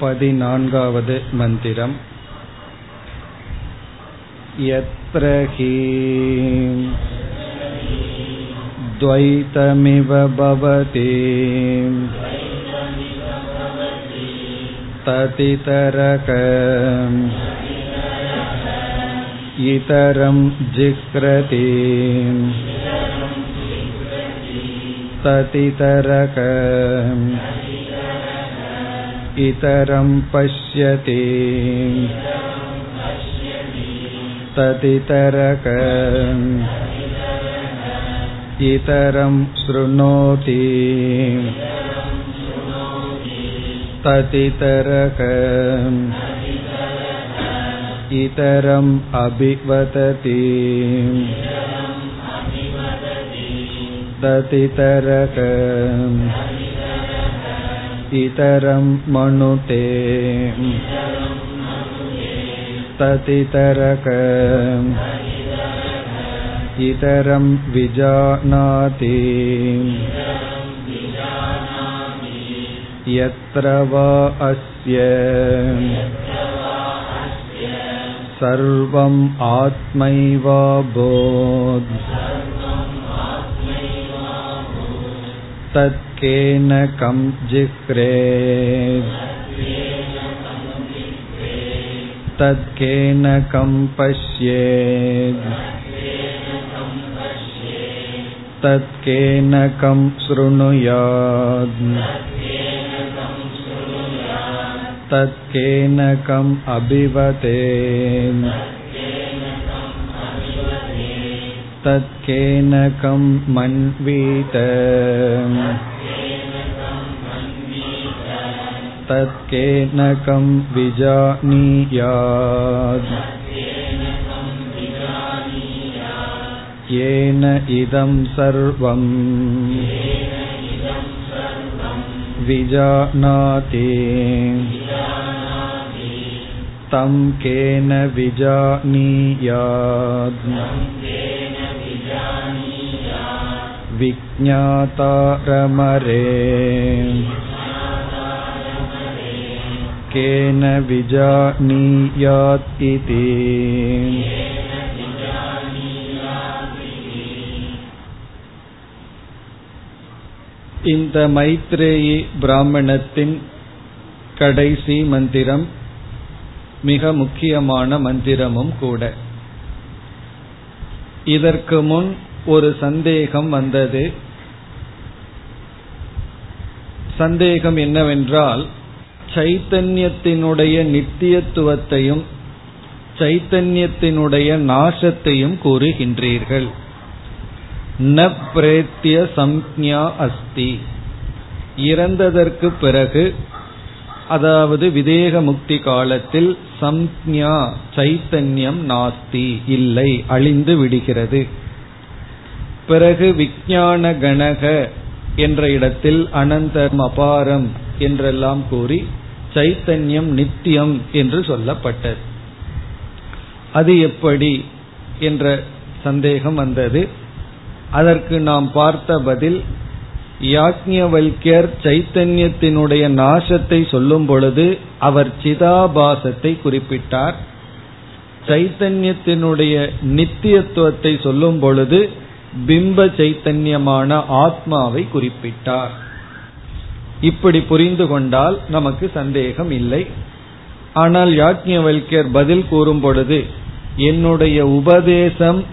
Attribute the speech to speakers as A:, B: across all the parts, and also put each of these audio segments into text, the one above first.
A: पदिनान्गावद् मन्दिरम् यत्र हि द्वैतमिव भवति ततितरक इतरं जिक्रति ततितरकम् इतरं पश्यति तदितरक इतरं शृणोति तदितरक इतरम् अभिवदति तदितरक इतरं मनुते। तदितरक। इतरं विजानाति। यत्र वा अस्य। सर्वम् आत्मैवाबोध् तत्केन कं जिह्रेत् तत्केन कं पश्येत् तत्केन कं शृणुयात् तत्केन कम् अभिवतेत् तत्केन कं मन्वीत तत्केन कं विजानीयात् येन इदं सर्वम् विजानाति तं केन विजानीयात् विज्ञातारमरे केन विजानीयात् इति இந்த மைத்ரேயி பிராமணத்தின் கடைசி மந்திரம் மிக முக்கியமான மந்திரமும் கூட இதற்கு முன் ஒரு சந்தேகம் வந்தது சந்தேகம் என்னவென்றால் சைத்தன்யத்தினுடைய நித்தியத்துவத்தையும் சைத்தன்யத்தினுடைய நாசத்தையும் கூறுகின்றீர்கள். ந பிரேத்திய சம்ஞா அஸ்தி. இறந்ததற்கு பிறகு அதாவது விதேக முக்தி காலத்தில் சம்ஞா சைத்தன்யம் நாஸ்தி இல்லை அழிந்து விடுகிறது. பிறகு விஞ்ஞான கணக என்ற இடத்தில் அனந்தம் அபாரம் என்றெல்லாம் கூறி சைத்தன்யம் நித்தியம் என்று சொல்லப்பட்டது. அது எப்படி என்ற சந்தேகம் வந்தது. அதற்கு நாம் பார்த்த பதில் யாக்ஞவல்யர் சைத்தன்யத்தினுடைய நாசத்தை சொல்லும் பொழுது அவர் சிதாபாசத்தை குறிப்பிட்டார். சைத்தன்யத்தினுடைய நித்தியத்துவத்தை சொல்லும் பொழுது பிம்ப சைத்தன்யமான ஆத்மாவை குறிப்பிட்டார். இப்படி புரிந்து கொண்டால் நமக்கு சந்தேகம் இல்லை. ஆனால் யாக்ஞவல்யர் பதில் கூறும் பொழுது என்னுடைய உபதேசம்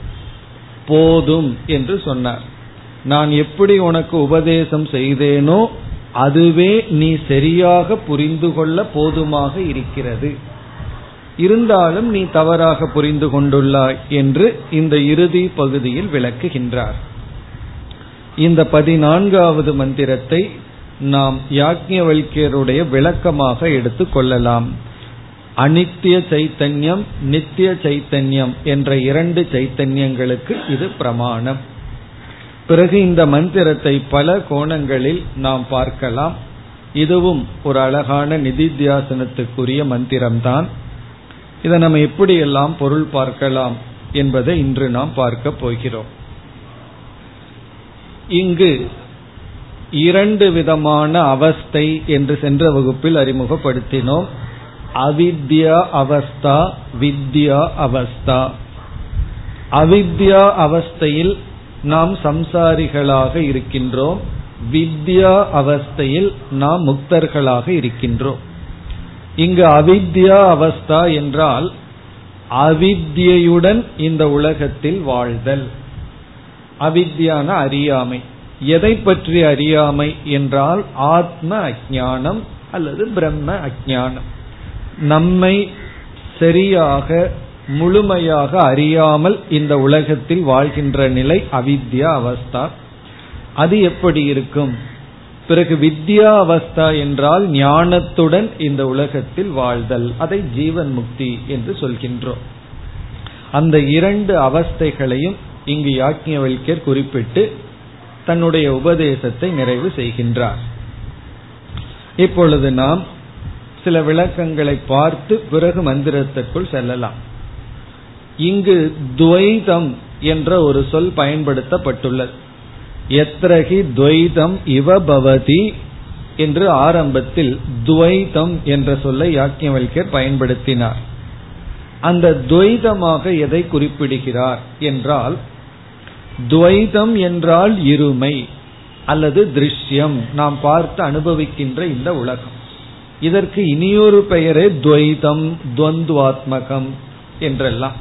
A: போதும் என்று சொன்னார். நான் எப்படி உனக்கு உபதேசம் செய்தேனோ அதுவே நீ சரியாக புரிந்து கொள்ள போதுமாக இருக்கிறது. இருந்தாலும் நீ தவறாக புரிந்து கொண்டுள்ளாய் என்று இந்த இறுதி பகுதியில் விளக்குகின்றார். இந்த பதினான்காவது மந்திரத்தை நாம் யாக்ஞவல்யருடைய விளக்கமாக எடுத்துக் கொள்ளலாம். அனித்திய சைத்தன்யம் நித்திய சைத்தன்யம் என்ற இரண்டு சைத்தன்யங்களுக்கு இது பிரமாணம். பிறகு இந்த மந்திரத்தை பல கோணங்களில் நாம் பார்க்கலாம். இதுவும் ஒரு அழகான நிதித்தியாசனத்துக்குரிய மந்திரம்தான். இதை நம்ம எப்படியெல்லாம் பொருள் பார்க்கலாம் என்பதை இன்று நாம் பார்க்க போகிறோம். இங்கு இரண்டு விதமான அவஸ்தை என்று சென்ற வகுப்பில் அறிமுகப்படுத்தினோம். அவித்யா அவஸ்தா வித்யா அவஸ்தா. அவித்யா அவஸ்தையில் நாம் சம்சாரிகளாக இருக்கின்றோம். வித்யா அவஸ்தையில் நாம் முக்தர்களாக இருக்கின்றோம். இங்கு அவித்யா அவஸ்தா என்றால் அவித்யுடன் இந்த உலகத்தில் வாழ்தல். அவித்யான அறியாமை. எதை பற்றி அறியாமை என்றால் ஆத்ம அஜானம் அல்லது பிரம்ம அஜானம் நம்மை சரியாக முழுமையாக அறியாமல் இந்த உலகத்தில் வாழ்கின்ற நிலை அவித்யா அவஸ்தா. அது எப்படி இருக்கும்? பிறகு வித்யா அவஸ்தா என்றால் ஞானத்துடன் இந்த உலகத்தில் வாழ்தல். அதை ஜீவன் முக்தி என்று சொல்கின்றோம். அந்த இரண்டு அவஸ்தைகளையும் இங்கு யாக்கியவல்யர் குறிப்பிட்டு தன்னுடைய உபதேசத்தை நிறைவு செய்கின்றார். இப்பொழுது நாம் சில விளக்கங்களை பார்த்து பிறகு மந்திரத்திற்குள் செல்லலாம். இங்கு துவைதம் என்ற ஒரு சொல் பயன்படுத்தப்பட்டுள்ளது. எத்ரகி துவைதம் இவ பவதி என்று ஆரம்பத்தில் துவைதம் என்ற சொல்லை யாக்கியவல்யர் பயன்படுத்தினார். அந்த துவைதமாக எதை குறிப்பிடுகிறார் என்றால் துவைதம் என்றால் இருமை அல்லது திருஷ்யம். நாம் பார்த்து அனுபவிக்கின்ற இந்த உலகம். இதற்கு இனியொரு பெயரே துவைதம் துவந்துவாத்மகம் என்றெல்லாம்.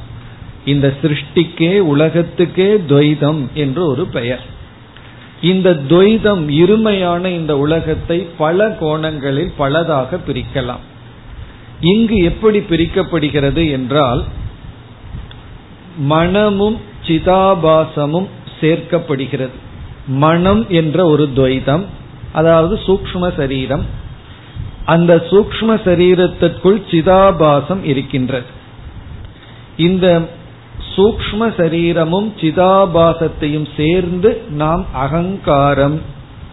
A: இந்த சிருஷ்டிக்கே உலகத்துக்கே துவைதம் என்று ஒரு பெயர். இந்த துவைதம் இருமையான இந்த உலகத்தை பல கோணங்களில் பலதாக பிரிக்கலாம். இங்கு எப்படி பிரிக்கப்படுகிறது என்றால் மனமும் சிதாபாசமும் சேர்க்கப்படுகிறது. மனம் என்ற ஒரு துவைதம் அதாவது சூக்ம சரீரம். அந்த சூக்ம சரீரத்திற்குள் சிதாபாசம் இருக்கின்றது. இந்த சூக்ம சரீரமும் சிதாபாசத்தையும் சேர்ந்து நாம் அகங்காரம்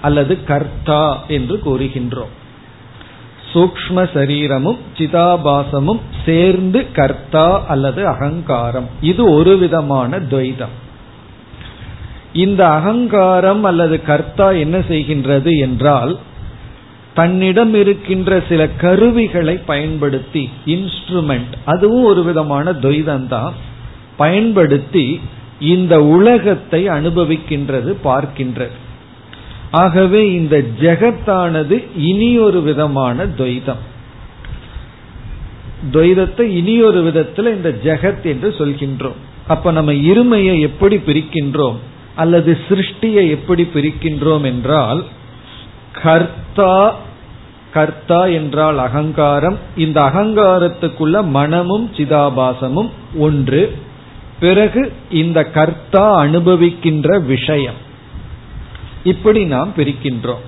A: அல்லது கர்த்தா என்று கூறுகின்றோம். சூக்ம சரீரமும் சிதாபாசமும் சேர்ந்து கர்த்தா அல்லது அகங்காரம். இது ஒரு விதமான துவைதம். இந்த அகங்காரம் அல்லது கர்த்தா என்ன செய்கின்றது என்றால் தன்னிடம் இருக்கின்ற சில கருவிகளை பயன்படுத்தி இன்ஸ்ட்ருமெண்ட் அதுவும் ஒரு விதமான துவைதம் தான் பயன்படுத்தி இந்த உலகத்தை அனுபவிக்கின்றது பார்க்கின்றது. ஆகவே இந்த ஜெகத்தானது இனி ஒரு விதமான துவைதம். துவைதத்தை இனி ஒரு விதத்தில் இந்த ஜெகத் என்று சொல்கின்றோம். அப்ப நம்ம இருமையை எப்படி பிரிக்கின்றோம்? அல்லது சிருஷ்டியை எப்படி பிரிக்கின்றோம் என்றால் கர்த்தா கர்த்தா என்றால் அகங்காரம். இந்த அகங்காரத்துக்குள்ள மனமும் சிதாபாசமும் ஒன்று. பிறகு இந்த கர்த்தா அனுபவிக்கின்ற விஷயம். இப்படி நாம் பிரிக்கின்றோம்.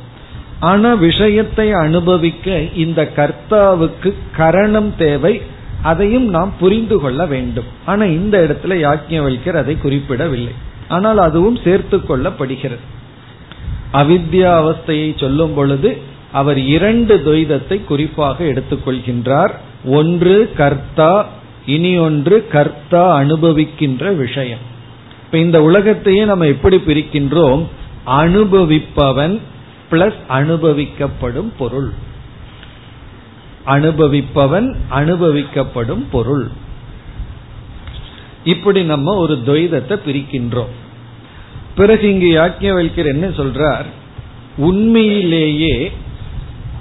A: ஆனா விஷயத்தை அனுபவிக்க இந்த கர்த்தாவுக்கு கரணம் தேவை. அதையும் நாம் புரிந்து கொள்ள வேண்டும். ஆனா இந்த இடத்துல யாக்கியவல்யர் அதை குறிப்பிடவில்லை. ஆனால் அதுவும் சேர்த்து கொள்ளப்படுகிறது. அவித்யா அவஸ்தையை சொல்லும் பொழுது அவர் இரண்டு துவைதத்தை குறிப்பாக எடுத்துக்கொள்கின்றார் ஒன்று கர்த்தா இனி ஒன்று கர்த்தா அனுபவிக்கின்ற விஷயம். இப்ப இந்த உலகத்தையே நம்ம எப்படி பிரிக்கின்றோம்? அனுபவிப்பவன் பிளஸ் அனுபவிக்கப்படும் பொருள். அனுபவிப்பவன் அனுபவிக்கப்படும் பொருள். இப்படி நம்ம ஒரு துவைதத்தை பிரிக்கின்றோம். பிறகு இங்கு யாக்கியவல்யர் என்ன சொல்றார்? உண்மையிலேயே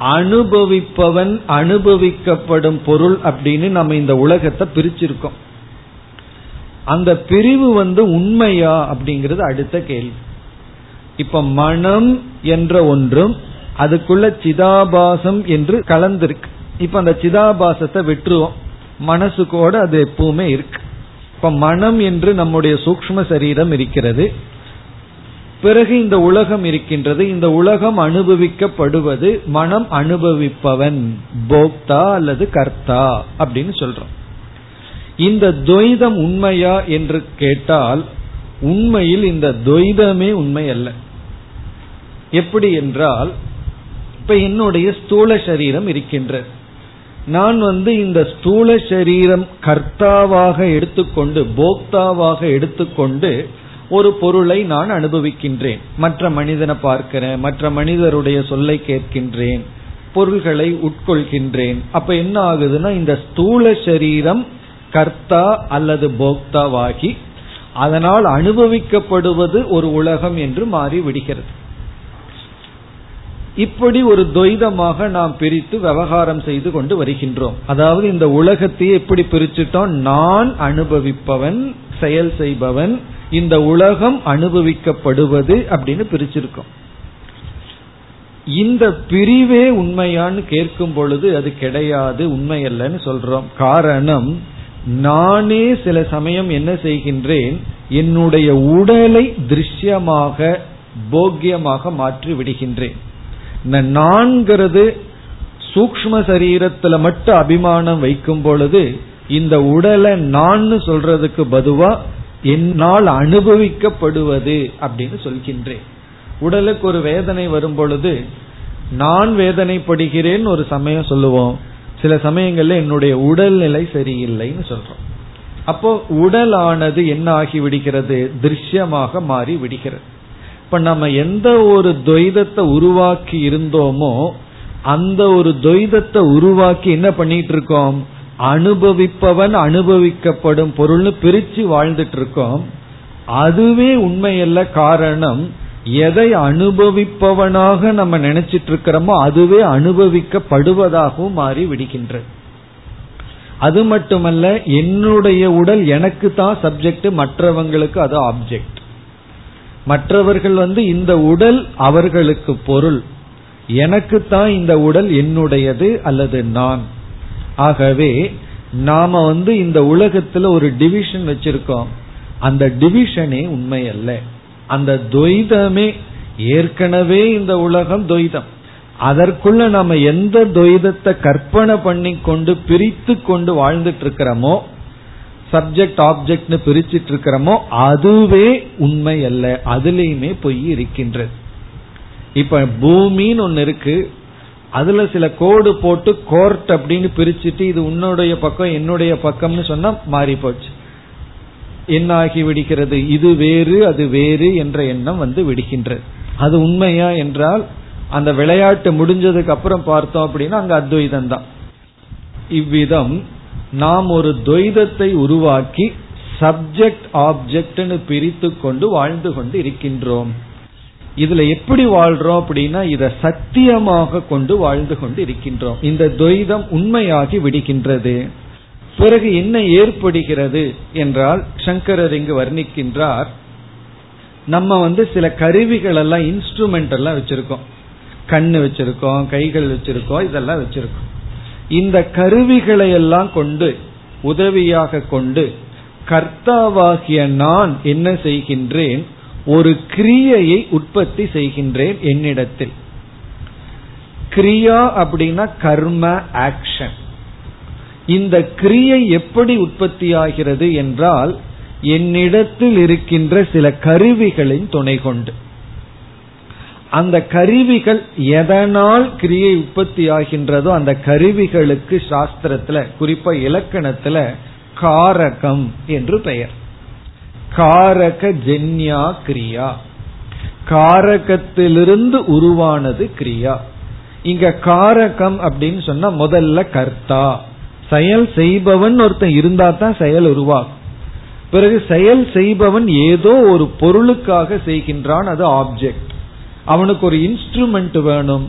A: அனுபவிப்பவன் அனுபவிக்கப்படும் பொருள் அப்படின்னு நம்ம இந்த உலகத்தை பிரிச்சிருக்கோம். அந்த பிரிவு வந்து உண்மையா அப்படிங்கிறது அடுத்த கேள்வி. இப்ப மனம் என்ற ஒன்றும் அதுக்குள்ள சிதாபாசம் என்று கலந்திருக்கு. இப்ப அந்த சிதாபாசத்தை விட்டுருவோம். மனசுக்கோட அது எப்பவுமே இருக்கு. இப்ப மனம் என்று நம்முடைய சூக்ம சரீரம் இருக்கிறது. பிறகு இந்த உலகம் இருக்கின்றது. இந்த உலகம் அனுபவிக்கப்படுவது மனம் அனுபவிப்பவன் போக்தா அல்லது கர்த்தா அப்படின்னு சொல்றோம். இந்த துவைதம் உண்மையா என்று கேட்டால் உண்மையில் இந்த துவைதமே உண்மை அல்ல. எப்படி என்றால் இப்ப என்னுடைய ஸ்தூல சரீரம் இருக்கின்றது நான் வந்து இந்த ஸ்தூல சரீரம் கர்த்தாவாக எடுத்துக்கொண்டு போக்தாவாக எடுத்துக்கொண்டு ஒரு பொருளை நான் அனுபவிக்கின்றேன். மற்ற மனிதனை பார்க்கிறேன் மற்ற மனிதருடைய சொல்லை கேட்கின்றேன் பொருள்களை உட்கொள்கின்றேன். அப்ப என்ன ஆகுதுன்னா இந்த ஸ்தூல சரீரம் கர்த்தா அல்லது போக்தாவாகி அதனால் அனுபவிக்கப்படுவது ஒரு உலகம் என்று மாறி விடுகிறது. இப்படி ஒரு துவைதமாக நாம் பிரித்து விவகாரம் செய்து கொண்டு வருகின்றோம். அதாவது இந்த உலகத்தையே எப்படி பிரிச்சுட்டோம். நான் அனுபவிப்பவன் செயல் செய்பவன் இந்த உலகம் அனுபவிக்கப்படுவது அப்படின்னு பிரிச்சிருக்கோம். இந்த பிரிவே உண்மையான்னு கேட்கும் பொழுது அது கிடையாது உண்மையல்லன்னு சொல்றோம். காரணம் நானே சில சமயம் என்ன செய்கின்றேன் என்னுடைய உடலை திருஷ்யமாக போக்கியமாக மாற்றி விடுகின்றேன். இந்த நான்கிறது சூக்ம சரீரத்துல மட்டும் அபிமானம் வைக்கும் பொழுது இந்த உடலை நான் சொல்றதுக்கு பதுவா என்னால் அனுபவிக்கப்படுவது அப்படின்னு சொல்கின்றேன். உடலுக்கு ஒரு வேதனை வரும் பொழுது நான் வேதனைப்படுகிறேன் ஒரு சமயம் சொல்லுவோம். சில சமயங்கள்ல என்னுடைய உடல்நிலை சரியில்லைன்னு சொல்றோம். அப்போ உடலானது என்ன ஆகி விடுகிறது? திருஷ்யமாக மாறி விடுகிறது. இப்ப நம்ம எந்த ஒரு துவைதத்தை உருவாக்கி இருந்தோமோ அந்த ஒரு துவைதத்தை உருவாக்கி என்ன பண்ணிட்டு இருக்கோம்? அனுபவிப்பவன் அனுபவிக்கப்படும் பொருள்னு பிரிச்சு வாழ்ந்துட்டு இருக்கோம். அதுவே உண்மையல்ல காரணம் எதை அனுபவிப்பவனாக நம்ம நினைச்சிட்டு இருக்கிறோமோ அதுவே அனுபவிக்கப்படுவதாகவும் மாறி விடுகின்றது. அது மட்டுமல்ல என்னுடைய உடல் எனக்கு தான் சப்ஜெக்ட் மற்றவங்களுக்கு அது ஆப்ஜெக்ட் மற்றவர்கள் வந்து இந்த உடல் அவர்களுக்கு பொருள். எனக்கு தான் இந்த உடல் என்னுடையது அல்லது நான். ஆகவே நாம வந்து இந்த உலகத்துல ஒரு டிவிஷன் வச்சிருக்கோம். அந்த டிவிஷனே உண்மை அல்ல அந்த துவைதமே ஏற்கனவே இந்த உலகம் துவைதம். அதற்குள்ள நம்ம எந்த துவைதத்தை கற்பனை பண்ணி கொண்டு பிரித்து கொண்டு வாழ்ந்துட்டு இருக்கிறோமோ சப்ஜெக்ட் ஆப்ஜெக்ட்னு பிரிச்சிட்டு இருக்கிறோமோ அதுவே உண்மை அல்ல. அதுலேயுமே பொய் இருக்கின்றது. இப்ப பூமின்னு ஒன்னு இருக்கு. அதுல சில கோடு போட்டு கோர்ட் அப்படின்னு பிரிச்சுட்டு இது உன்னுடைய பக்கம் என்னுடைய பக்கம்னு சொன்னா மாறி போச்சு. என்ன ஆகி விடுகிறது? இது வேறு அது வேறு என்ற எண்ணம் வந்து விடுகின்றது. அது உண்மையா என்றால் அந்த விளையாட்டு முடிஞ்சதுக்கு அப்புறம் பார்த்தோம் அப்படின்னா அங்க அத்வைதம் தான் இவ்விதம் நாம் ஒரு துவைதத்தை உருவாக்கி சப்ஜெக்ட் ஆப்ஜெக்ட்னு பிரித்து கொண்டு வாழ்ந்து கொண்டு இருக்கின்றோம். இதுல எப்படி வாழ்றோம் அப்படின்னா இத சத்தியமாக கொண்டு வாழ்ந்து கொண்டு இருக்கின்றோம். இந்த துவைதம் உண்மையாகி விடுகின்றது. பிறகு என்ன ஏற்படுகிறது என்றால் சங்கரர் இங்கு வர்ணிக்கின்றார் நம்ம வந்து சில கருவிகள் எல்லாம் இன்ஸ்ட்ருமெண்ட் எல்லாம் வச்சிருக்கோம். கண்ணு வச்சிருக்கோம் கைகள் வச்சிருக்கோம் இதெல்லாம் வச்சிருக்கோம். இந்த கருவிகளை எல்லாம் கொண்டு உதவியாக கொண்டு கர்த்தாவாகிய நான் என்ன செய்கின்றேன்? ஒரு கிரியையை உற்பத்தி செய்கின்றேன் என்னிடத்தில். கிரியா அப்படின்னா கர்ம ஆக்ஷன் இந்த கிரியை எப்படி உற்பத்தி ஆகிறது என்றால் என்னிடத்தில் இருக்கின்ற சில கருவிகளின் துணை கொண்டு. அந்த கருவிகள் எதனால் கிரியை உற்பத்தி ஆகின்றதோ அந்த கருவிகளுக்கு சாஸ்திரத்துல குறிப்பா இலக்கணத்துல காரகம் என்று பெயர். காரக ஜென்யா கிரியா. காரகத்திலிருந்து உருவானது கிரியா. இங்க காரகம் அப்படின்னு சொன்னா முதல்ல கர்த்தா. செயல் செய்பவன் ஒருத்தன் இருந்தா தான் செயல் உருவாகும். பிறகு செயல் செய்பவன் ஏதோ ஒரு பொருளுக்காக செய்கின்றான் அது ஆப்ஜெக்ட் அவனுக்கு ஒரு இன்ஸ்ட்ருமெண்ட் வேணும்.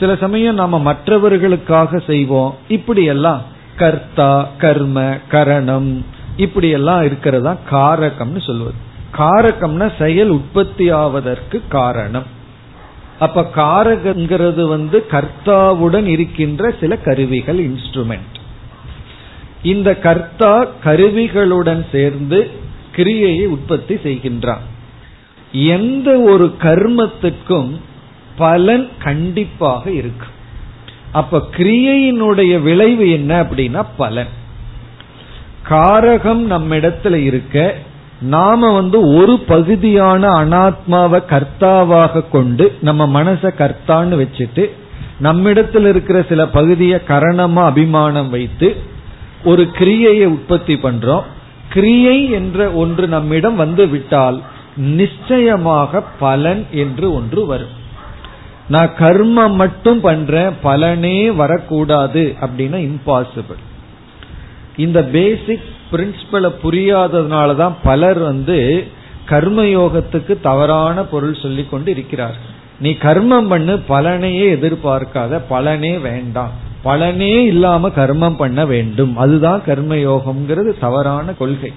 A: சில சமயம் நாம மற்றவர்களுக்காக செய்வோம். இப்படி எல்லாம் கர்த்தா கர்ம கரணம் இப்படி எல்லாம் இருக்கிறதா காரகம்னு சொல்வது. காரகம்னா செயல் உற்பத்தி ஆவதற்கு காரணம். அப்ப காரகங்கிறது வந்து கர்த்தாவுடன் இருக்கின்ற சில கருவிகள் இன்ஸ்ட்ருமெண்ட் இந்த கர்த்தா கருவிகளுடன் சேர்ந்து கிரியையை உற்பத்தி செய்கின்றான். எந்த ஒரு கர்மத்துக்கும் பலன் கண்டிப்பாக இருக்கு. அப்ப கிரியையினுடைய விளைவு என்ன அப்படின்னா பலன். காரகம் நம்மிடத்துல இருக்க நாம வந்து ஒரு பகுதியான அனாத்மாவை கர்த்தாவாக கொண்டு நம்ம மனச கர்த்தான்னு வச்சுட்டு நம்மிடத்தில் இருக்கிற சில பகுதியை கரணமா அபிமானம் வைத்து ஒரு கிரியையை உற்பத்தி பண்றோம். கிரியை என்ற ஒன்று நம்மிடம் வந்து விட்டால் நிச்சயமாக பலன் என்று ஒன்று வரும். நான் கர்மம் மட்டும் பண்றேன் பலனே வரக்கூடாது அப்படின்னா இம்பாசிபிள் இந்த பேசிக் பிரின்சிபலை புரியாததுனாலதான் பலர் வந்து கர்மயோகத்துக்கு தவறான பொருள் சொல்லி கொண்டு இருக்கிறார் நீ கர்மம் பண்ணு பலனையே எதிர்பார்க்காத பலனே வேண்டாம். பலனே இல்லாம கர்மம் பண்ண வேண்டும். அதுதான் கர்மயோகம்ங்கிறது தவறான கொள்கை.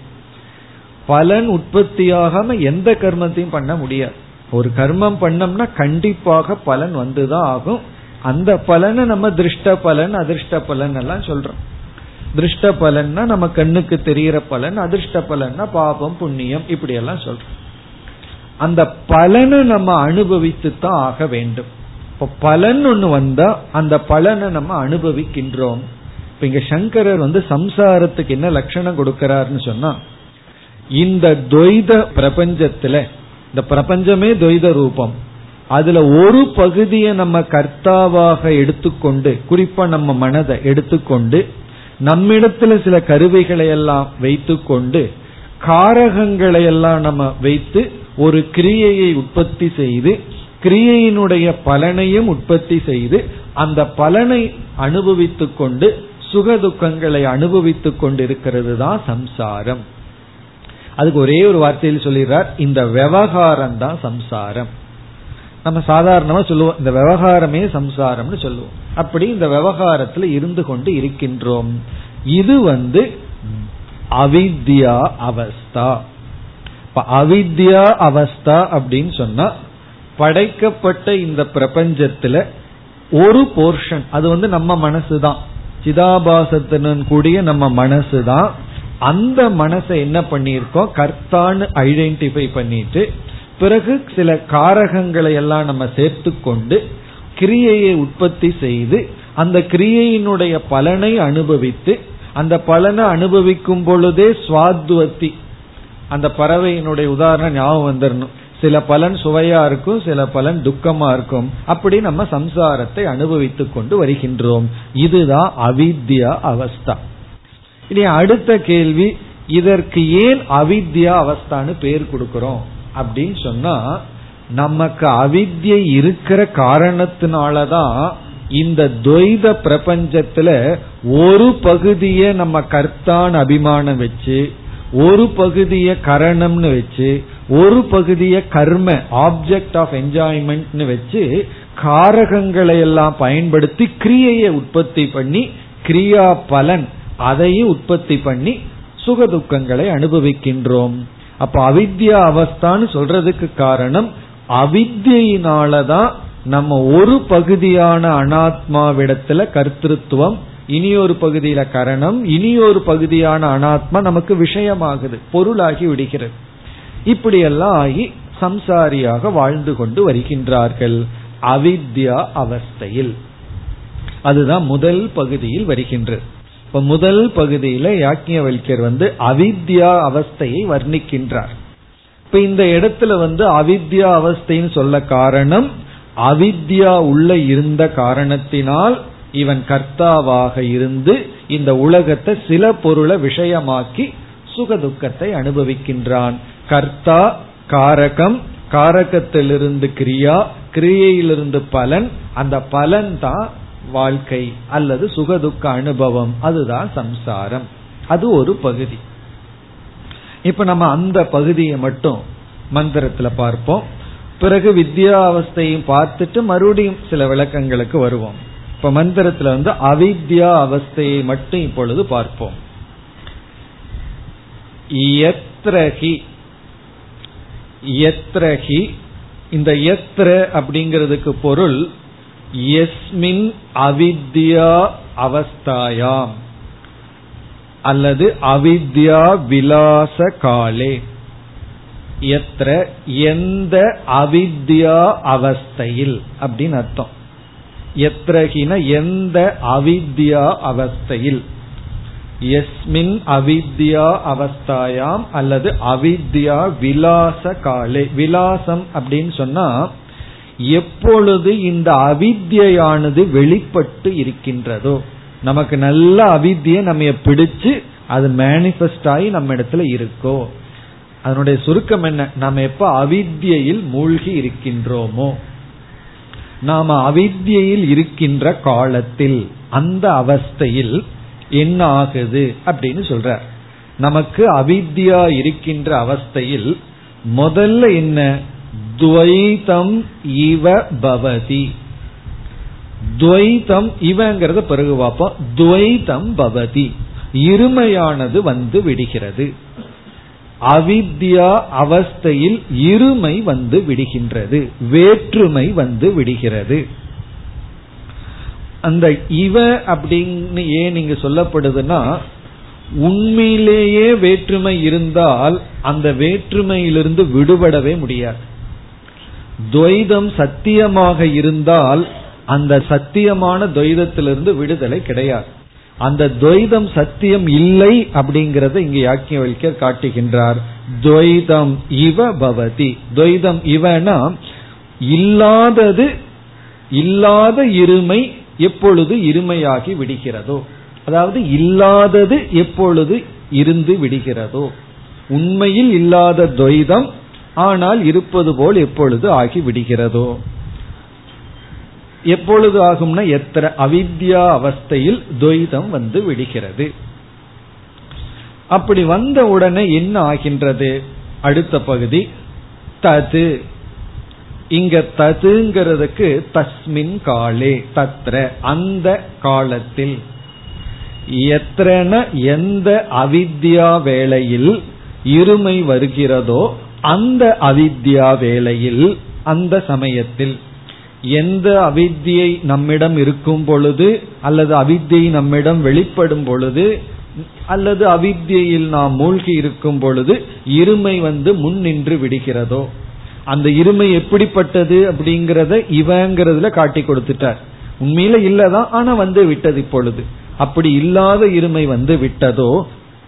A: பலன் உற்பத்தியாகாம எந்த கர்மத்தையும் பண்ண முடியாது. ஒரு கர்மம் பண்ணோம்னா கண்டிப்பாக பலன் வந்துதான் ஆகும். அந்த பலனை நம்ம திருஷ்ட பலன் அதிர்ஷ்ட பலன் எல்லாம் சொல்றோம். திருஷ்ட பலன்னா நம்ம கண்ணுக்கு தெரிகிற பலன் அதிர்ஷ்ட பலன்னா பாபம் புண்ணியம் இப்படி எல்லாம் சொல்றோம். அந்த பலனை நம்ம அனுபவித்து தான் ஆக வேண்டும். இப்ப பலன் ஒண்ணு வந்தா அந்த பலனை நம்ம அனுபவிக்கின்றோம். இப்ப இங்க சங்கரர் வந்து சம்சாரத்துக்கு என்ன லட்சணம் கொடுக்கிறாருன்னு சொன்னா இந்த துவைத பிரபஞ்சத்துல இந்த பிரபஞ்சமே துவைத ரூபம். அதுல ஒரு பகுதியை நம்ம கர்த்தாவாக எடுத்துக்கொண்டு குறிப்பா நம்ம மனதை எடுத்துக்கொண்டு நம்மிடத்துல சில கருவிகளை எல்லாம் வைத்துக்கொண்டு காரகங்களை எல்லாம் நம்ம வைத்து ஒரு கிரியையை உற்பத்தி செய்து கிரியையினுடைய பலனையும் உற்பத்தி செய்து அந்த பலனை அனுபவித்துக் கொண்டு சுகதுக்கங்களை அனுபவித்துக் கொண்டிருக்கிறது தான் சம்சாரம். அதுக்கு ஒரே ஒரு வார்த்தையில் சொல்லிடுறார் இந்த விவகாரம் தான் சம்சாரம். நம்ம சாதாரணமா சொல்லுவோம் இந்த விவகாரமே சம்சாரம்னு சொல்லுவோம். அப்படி இந்த விவகாரத்துல இருந்து கொண்டு இருக்கின்றோம். இது வந்து அவித்யா அவஸ்தா. அவித்யா அவஸ்தா அப்படின்னு சொன்னா படைக்கப்பட்ட இந்த பிரபஞ்சத்துல ஒரு போர்ஷன் அது வந்து நம்ம மனசுதான். சிதாபாசத்துடன் கூடிய நம்ம மனசுதான். அந்த மனசை என்ன பண்ணியிருக்கோம் கர்த்தான்னு ஐடென்டிஃபை பண்ணிட்டு பிறகு சில காரகங்களை எல்லாம் நம்ம சேர்த்து கொண்டு கிரியையை உற்பத்தி செய்து அந்த கிரியையினுடைய பலனை அனுபவித்து அந்த பலனை அனுபவிக்கும் பொழுதே சுவாத்வத்தி அந்த பறவையினுடைய உதாரணம் ஞாபகம் வந்துடணும் சில பலன் சுவையா இருக்கும் சில பலன் துக்கமா இருக்கும். அப்படி நம்ம சம்சாரத்தை அனுபவித்துக் கொண்டு வருகின்றோம். இதுதான் அவித்யா அவஸ்தா. இனி அடுத்த கேள்வி இதற்கு ஏன் அவித்யா அவஸ்தான்னு பேர் கொடுக்கிறோம்? அப்படின்னு சொன்னா நமக்கு அவித்யை இருக்கிற காரணத்தினாலதான் இந்த துவைத பிரபஞ்சத்துல ஒரு பகுதிய நம்ம கர்த்தான் அபிமானம் வச்சு ஒரு பகுதிய கரணம்னு வச்சு ஒரு பகுதிய கர்ம ஆப்ஜெக்ட் ஆஃப் என்ஜாய்மெண்ட்னு வச்சு காரகங்களை எல்லாம் பயன்படுத்தி கிரியையை உற்பத்தி பண்ணி கிரியா பலன் அதையும் உற்பத்தி பண்ணி சுகதுக்கங்களை அனுபவிக்கின்றோம். அப்ப அவித்யா அவஸ்தான்னு சொல்றதுக்கு காரணம் அவித்தியினாலதான் நம்ம ஒரு பகுதியான அனாத்மாவிடத்துல கர்த்திருவம் இனி ஒரு பகுதியில கரணம் இனி ஒரு பகுதியான அனாத்மா நமக்கு விஷயமாகுது பொருளாகி விடுகிறது. இப்படியெல்லாம் ஆகி சம்சாரியாக வாழ்ந்து கொண்டு வருகின்றார்கள் அவித்யா அவஸ்தையில். அதுதான் முதல் பகுதியில் வருகின்றது. இப்ப முதல் பகுதியில யாக்கியவல்யர் வந்து அவித்யா அவஸ்தையை வர்ணிக்கின்றார். இப்ப இந்த இடத்துல வந்து அவித்யா அவஸ்தைன்னு சொல்ல காரணம் அவித்யா உள்ள இருந்த காரணத்தினால் இவன் கர்த்தாவாக இருந்து இந்த உலகத்தை சில பொருளை விஷயமாக்கி சுகதுக்கத்தை அனுபவிக்கின்றான். கர்த்தா காரகம் காரகத்திலிருந்து கிரியா கிரியையிலிருந்து பலன் அந்த பலன் தான் வாழ்க்கை அல்லது சுகதுக்க அனுபவம். அதுதான் சம்சாரம். அது ஒரு பகுதி. இப்ப நம்ம அந்த பகுதியை மட்டும் மந்திரத்துல பார்ப்போம். பிறகு வித்யாவஸ்தையும் பார்த்துட்டு மறுபடியும் சில விளக்கங்களுக்கு வருவோம். இப்ப மந்திரத்துல வந்து அவித்யா அவஸ்தையை மட்டும் இப்பொழுது பார்ப்போம். எத்ரஹி எத்ரஹி இந்த எத்ர அப்படிங்கிறதுக்கு பொருள் எஸ்மின் அவித்யா அவஸ்தாயாம். அல்லது அவித்யா விலாச காலே. எத்திர எந்த அவித்யா அவஸ்தையில் அப்படின்னு அர்த்தம். எத்திரகின எந்த அவித்யா அவஸ்தையில். எஸ்மின் அவித்யா அவஸ்தாயாம் அல்லது அவித்யா விலாச காலே. விலாசம் அப்படின்னு சொன்னா எப்பொழுது இந்த அவித்யானது வெளிப்பட்டு இருக்கின்றதோ நமக்கு நல்ல அவித்தியை நம்ம பிடிச்சு அது மேனிபெஸ்ட் ஆகி நம்ம இடத்துல இருக்கோ? அதனுடைய சுருக்கம் என்ன? நம்ம எப்ப அவித்தியில் மூழ்கி இருக்கின்றோமோ நாம அவித்தியில் இருக்கின்ற காலத்தில் அந்த அவஸ்தையில் என்ன ஆகுது அப்படின்னு சொல்ற நமக்கு அவித்யா இருக்கின்ற அவஸ்தையில் முதல்ல என்ன? துவைதம் இவ பவதி. துவைதம் இவங்கிறத பிறகு பார்ப்போம். துவைதம் பவதி. இருமையானது வந்து விடுகிறது. அவித்யா அவஸ்தையில் இருமை வந்து விடுகின்றது. வேற்றுமை வந்து விடுகிறது. அந்த இவ அப்படின்னு ஏன் நீங்க சொல்லப்படுதுன்னா உண்மையிலேயே வேற்றுமை இருந்தால் அந்த வேற்றுமையிலிருந்து விடுபடவே முடியாது. துவைதம் சத்தியமாக இருந்தால் அந்த சத்தியமான துவைதத்திலிருந்து விடுதலை கிடையாது. அந்த துவைதம் சத்தியம் இல்லை அப்படிங்கறத இங்க யாக்கிய காட்டுகின்றார். துவைதம் இவ பவதி. துவைதம் இவனா இல்லாதது இல்லாத இருமை எப்பொழுது இருமையாகி விடுகிறதோ. அதாவது இல்லாதது எப்பொழுது இருந்து விடுகிறதோ. உண்மையில் இல்லாத துவைதம் ஆனால் இருப்பது போல் எப்பொழுது ஆகி விடுகிறதோ எப்பொழுது ஆகும்னா எத்தனை அவித்யா அவஸ்தையில் துவைதம் வந்து விடுகிறது. அப்படி வந்த உடனே என்ன ஆகின்றது? அடுத்த பகுதி தது. இங்க ததுங்கிறதுக்கு தஸ்மின் காலே தத்ர அந்த காலத்தில். எத்தன எந்த அவித்யா வேளையில் இருமை வருகிறதோ அந்த அவித்யா வேளையில் அந்த சமயத்தில் எந்த அவித்தியை நம்மிடம் இருக்கும் பொழுது அல்லது அவித்தியை நம்மிடம் வெளிப்படும் பொழுது அல்லது அவித்தியில் நாம் மூழ்கி இருக்கும் பொழுது இருமை வந்து முன் நின்று விடுகிறதோ? அந்த இருமை எப்படிப்பட்டது அப்படிங்கறத இவங்கிறதுல காட்டி கொடுத்துட்டார். உண்மையில இல்லதான் ஆனா வந்து விட்டது இப்பொழுது. அப்படி இல்லாத இருமை வந்து விட்டதோ?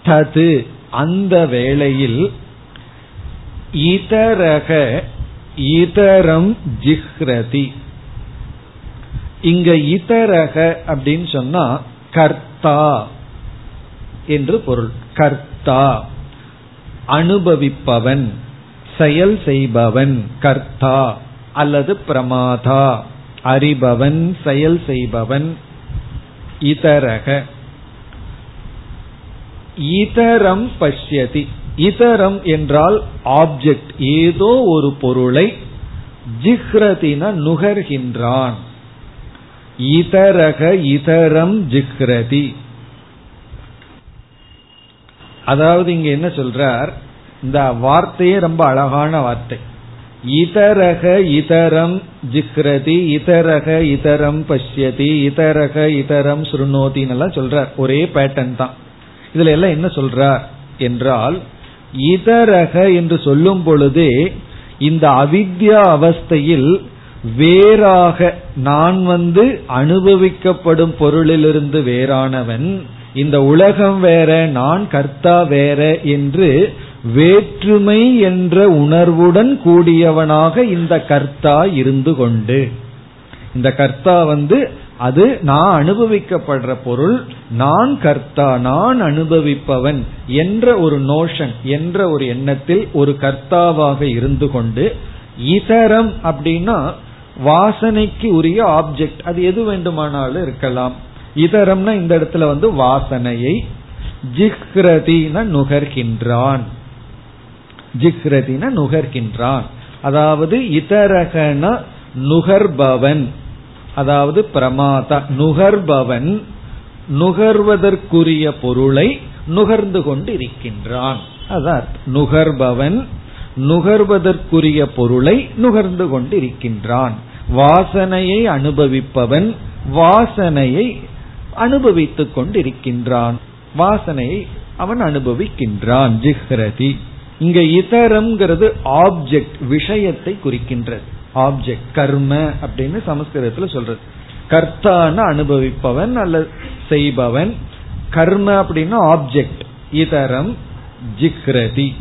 A: தது அந்த வேளையில் இதரக இதரம் ஜிஹ்ரதி. இங்க இதரக அப்படின்னு சொன்னா கர்த்தா என்று பொருள். கர்த்தா. அனுபவிப்பவன் செயல் செய்பவன் கர்த்தா. அல்லது பிரமாதா. அறிபவன் செயல் செய்பவன் இதரக. இதரம் பஷ்யதி. இதரம் என்றால் ஆப்ஜெக்ட் ஏதோ ஒரு பொருளை ஜிஹ்ரதின நுகர்கின்றான். இதரக இதரம் ஜிஹ்ரதி. அதாவது இங்க என்ன சொல்றார்? இந்த வார்த்தையே ரொம்ப அழகான வார்த்தை. இதரக இதரம் ஜிக்ரதி இதரக இதரம் பஷ்யதி இதரக இதரம் சுருணோதின்னு எல்லாம் சொல்றார். ஒரே பேட்டன் தான். இதுல எல்லாம் என்ன சொல்றார்? என்றால் இதரக என்று சொல்லும் பொழுதே இந்த அவித்யா அவஸ்தையில் வேறாக நான் வந்து அனுபவிக்கப்படும் பொருளிலிருந்து வேறானவன் இந்த உலகம் வேற நான் கர்த்தா வேற என்று வேற்றுமை என்ற உணர்வுடன் கூடியவனாக இந்த கர்த்தா இருந்து கொண்டு இந்த கர்த்தா வந்து அது நான் அனுபவிக்கப்படுற பொருள் நான் கர்த்தா நான் அனுபவிப்பவன் என்ற ஒரு நோஷன் என்ற ஒரு எண்ணத்தில் ஒரு கர்த்தாவாக இருந்து கொண்டு இதரம் அப்படின்னா வாசனைக்கு உரிய ஆப்ஜெக்ட் அது எது வேண்டுமானாலும் இருக்கலாம். இதரம்னா இந்த இடத்துல வந்து வாசனையை ஜிஹ்ரதின நுகர்கின்றான். ஜிஹ்ரதின நுகர்கின்றான். அதாவது இதரகன நுகர்பவன். அதாவது பிரமாதா நுகர்பவன் நுகர்வதற்குரிய பொருளை நுகர்ந்து கொண்டு இருக்கின்றான் அதான் நுகர்பவன் நுகர்வதற்குரிய பொருளை நுகர்ந்து கொண்டு இருக்கின்றான் வாசனையை அனுபவிப்பவன் வாசனையை அனுபவித்துக் கொண்டிருக்கின்றான். வாசனையை அவன் அனுபவிக்கின்றான். ஜிஹ்ரதி. இங்க இதரம்ங்கிறது ஆப்ஜெக்ட் விஷயத்தை குறிக்கின்றது. ஆப்ஜெக்ட் கர்ம அப்படின்னு சமஸ்கிருதத்துல சொல்றது. கர்த்தான்னு அனுபவிப்பவன் அல்லது செய்பவன். கர்ம அப்படின்னா ஆப்ஜெக்ட் இதரம் ஜிக்ரதி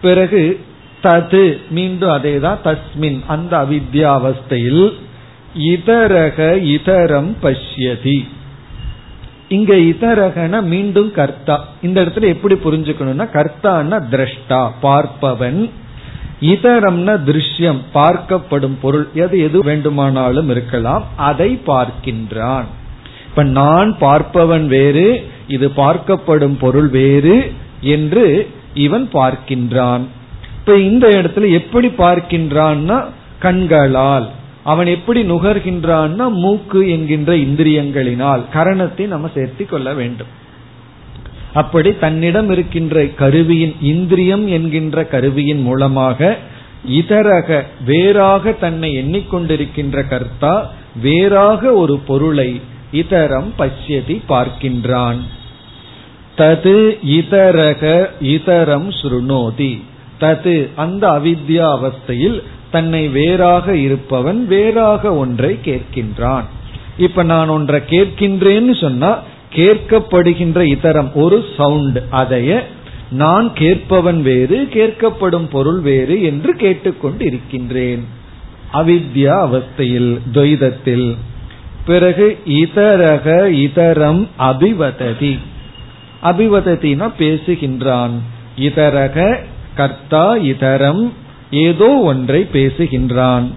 A: பிறகு தது மீண்டும் அதே தான் தஸ்மின் அந்த அவித்யாவஸ்தையில் இதரக இதரம் பஷ்யதி. இங்க இதரகன மீண்டும் கர்த்தா. இந்த இடத்துல எப்படி புரிஞ்சுக்கணும்னா கர்த்தான்னா திரஷ்டா பார்ப்பவன் இதரம்னா திருஷ்யம் பார்க்கப்படும் பொருள் எது எது வேண்டுமானாலும் இருக்கலாம். அதை பார்க்கின்றான். இப்ப நான் பார்ப்பவன் வேறு இது பார்க்கப்படும் பொருள் வேறு என்று இவன் பார்க்கின்றான். இப்ப இந்த இடத்துல எப்படி பார்க்கின்றான்னா கண்களால். அவன் எப்படி நுகர்கின்றான்னா மூக்கு என்கின்ற இந்திரியங்களினால். கரணத்தை நம்ம சேர்த்தி கொள்ள வேண்டும். அப்படி தன்னிடம் இருக்கின்ற கருவியின் இந்திரியம் என்கின்ற கருவியின் மூலமாக இதரக வேறாக தன்னை எண்ணிக்கொண்டிருக்கின்ற கர்த்தா வேறாக ஒரு பொருளை இதரம் பசியதி பார்க்கின்றான். தது இதரக இதரம் சுருணோதி. தது அந்த அவித்யா அவஸ்தையில் தன்னை வேறாக இருப்பவன் வேறாக ஒன்றை கேட்கின்றான். இப்ப நான் ஒன்றை கேட்கின்றேன்னு சொன்னா கேட்கப்படுகின்ற இதரம் ஒரு சவுண்ட். அதைய நான் கேட்பவன் வேறு கேட்கப்படும் பொருள் வேறு என்று கேட்டுக்கொண்டு இருக்கின்றேன் அவித்யா அவஸ்தையில் துவைதத்தில். பிறகு இதரக இதரம் அபிவததி. அபிவதத்தினா பேசுகின்றான். இதரக கர்த்தா இதரம் ஏதோ ஒன்றை பேசுகின்றான்.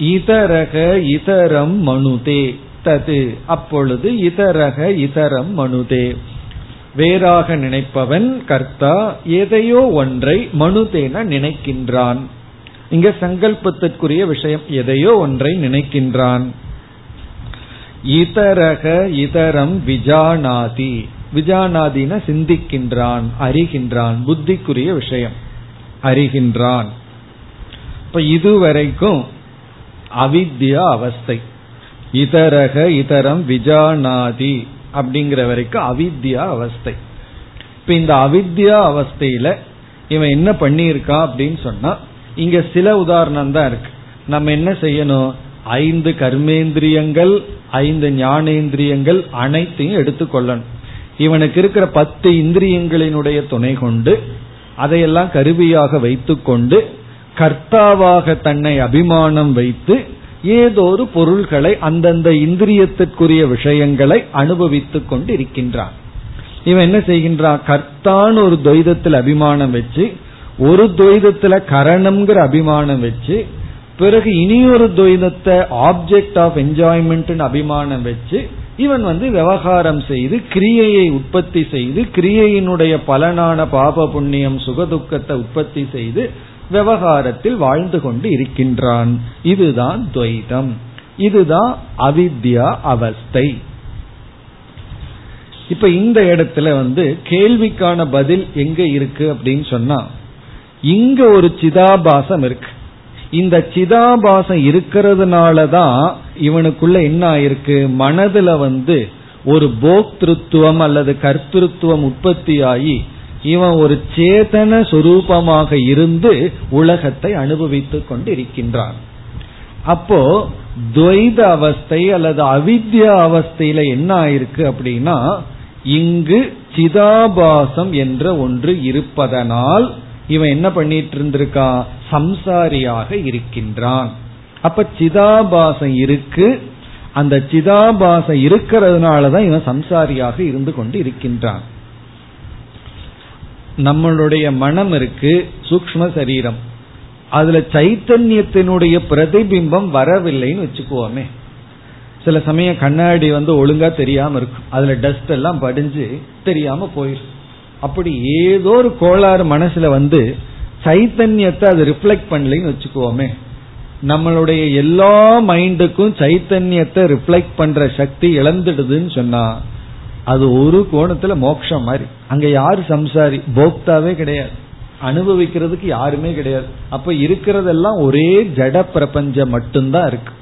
A: இதரக இதரம் மனுதே. தது அப்பொழுது இதரக இதரம் மனுதே. வேறாக நினைப்பவன் கர்த்தா எதையோ ஒன்றை மனுதேன நினைக்கின்றான். இங்க சங்கல்பத்திற்குரிய விஷயம் எதையோ ஒன்றை நினைக்கின்றான். இதரக இதரம் விஜானாதி. விஜானாதின சிந்திக்கின்றான் அறிகின்றான் புத்திக்குரிய விஷயம் அறிகின்றான். இப்ப இதுவரைக்கும் அவித்யா அவஸ்தை. இதரக இதரம் விஜானாதி அப்படிங்கிற வரைக்கும் அவித்யா அவஸ்தை. இப்ப இந்த அவித்யா அவஸ்தையில இவன் என்ன பண்ணியிருக்கா அப்படின்னு சொன்னா இங்க சில உதாரணம் தான் இருக்கு. நம்ம என்ன செய்யணும்? ஐந்து கர்மேந்திரியங்கள் ஐந்து ஞானேந்திரியங்கள் அனைத்தையும் எடுத்துக்கொள்ளணும் இவனுக்கு இருக்கிற பத்து இந்திரியங்களினுடைய துணை கொண்டு அதையெல்லாம் கருவியாக வைத்துக்கொண்டு கர்த்தாவாக தன்னை அபிமானம் வைத்து ஏதோ ஒரு பொருள்களை அந்தந்த இந்திரியத்திற்குரிய விஷயங்களை அனுபவித்துக் கொண்டு இருக்கின்றான் இவன் என்ன செய்கின்றான்? கர்த்தான் ஒரு துவைதத்தில் அபிமானம் வச்சு ஒரு துவைதத்துல கரணம்ங்கிற அபிமானம் வச்சு பிறகு இனியொரு துவைதத்தை ஆப்ஜெக்ட் ஆஃப் என்ஜாய்மெண்ட்னு அபிமானம் வச்சு இவன் வந்து விவகாரம் செய்து கிரியையை உற்பத்தி செய்து கிரியையினுடைய பலனான பாப புண்ணியம் சுகதுக்கத்தை உற்பத்தி செய்து விவகாரத்தில் வாழ்ந்து கொண்டு இருக்கின்றான். இதுதான் துவைதம். இதுதான் அவித்யா அவஸ்தை. இப்ப இந்த இடத்துல வந்து கேள்விக்கான பதில் எங்க இருக்கு அப்படின்னு சொன்னா இங்க ஒரு சிதாபாசம் இருக்கு. இந்த சிதாபாசம் இருக்கிறதுனால தான் இவனுக்குள்ள என்ன ஆயிருக்கு? மனதுல வந்து ஒரு போக்திருத்துவம் அல்லது கர்த்திருத்துவம் உற்பத்தியாகி இவன் ஒரு சேதன சுரூபமாக இருந்து உலகத்தை அனுபவித்துக் கொண்டு இருக்கின்றான் அப்போ துவைத அவஸ்தை அல்லது அவித்யா அவஸ்தையில என்ன ஆயிருக்கு அப்படின்னா இங்கு சிதாபாசம் என்ற ஒன்று இருப்பதனால் இவன் என்ன பண்ணிட்டு இருந்திருக்கா? சம்சாரியாக இருக்கின்றான். அப்ப சிதாபாசம் இருக்கு. அந்த சிதாபாசம் இருக்கிறதுனாலதான் இவன் சம்சாரியாக இருந்து கொண்டு இருக்கின்றான். நம்மளுடைய மனம் இருக்கு சூக்ம சரீரம். அதுல சைத்தன்யத்தினுடைய பிரதிபிம்பம் வரவில்லைன்னு வச்சுக்குவோமே. சில சமயம் கண்ணாடி வந்து ஒழுங்கா தெரியாம இருக்கும். அதுல டஸ்ட் எல்லாம் படிஞ்சு தெரியாம போயிடும் அப்படி ஏதோ ஒரு கோளாறு மனசுல வந்து சைத்தன்யத்தை அது ரிஃப்ளெக்ட் பண்ணலைன்னு வச்சுக்குவோமே. நம்மளுடைய எல்லா மைண்டுக்கும் சைத்தன்யத்தை ரிஃப்ளெக்ட் பண்ற சக்தி இழந்துடுதுன்னு சொன்னா அது ஒரு கோணத்துல மோட்சம் மாதிரி. அங்க யாரு சம்சாரி? போக்தாவே கிடையாது. அனுபவிக்கிறதுக்கு யாருமே கிடையாது. அப்ப இருக்கிறதெல்லாம் ஒரே ஜட பிரபஞ்சம் மட்டும்தான் இருக்கு.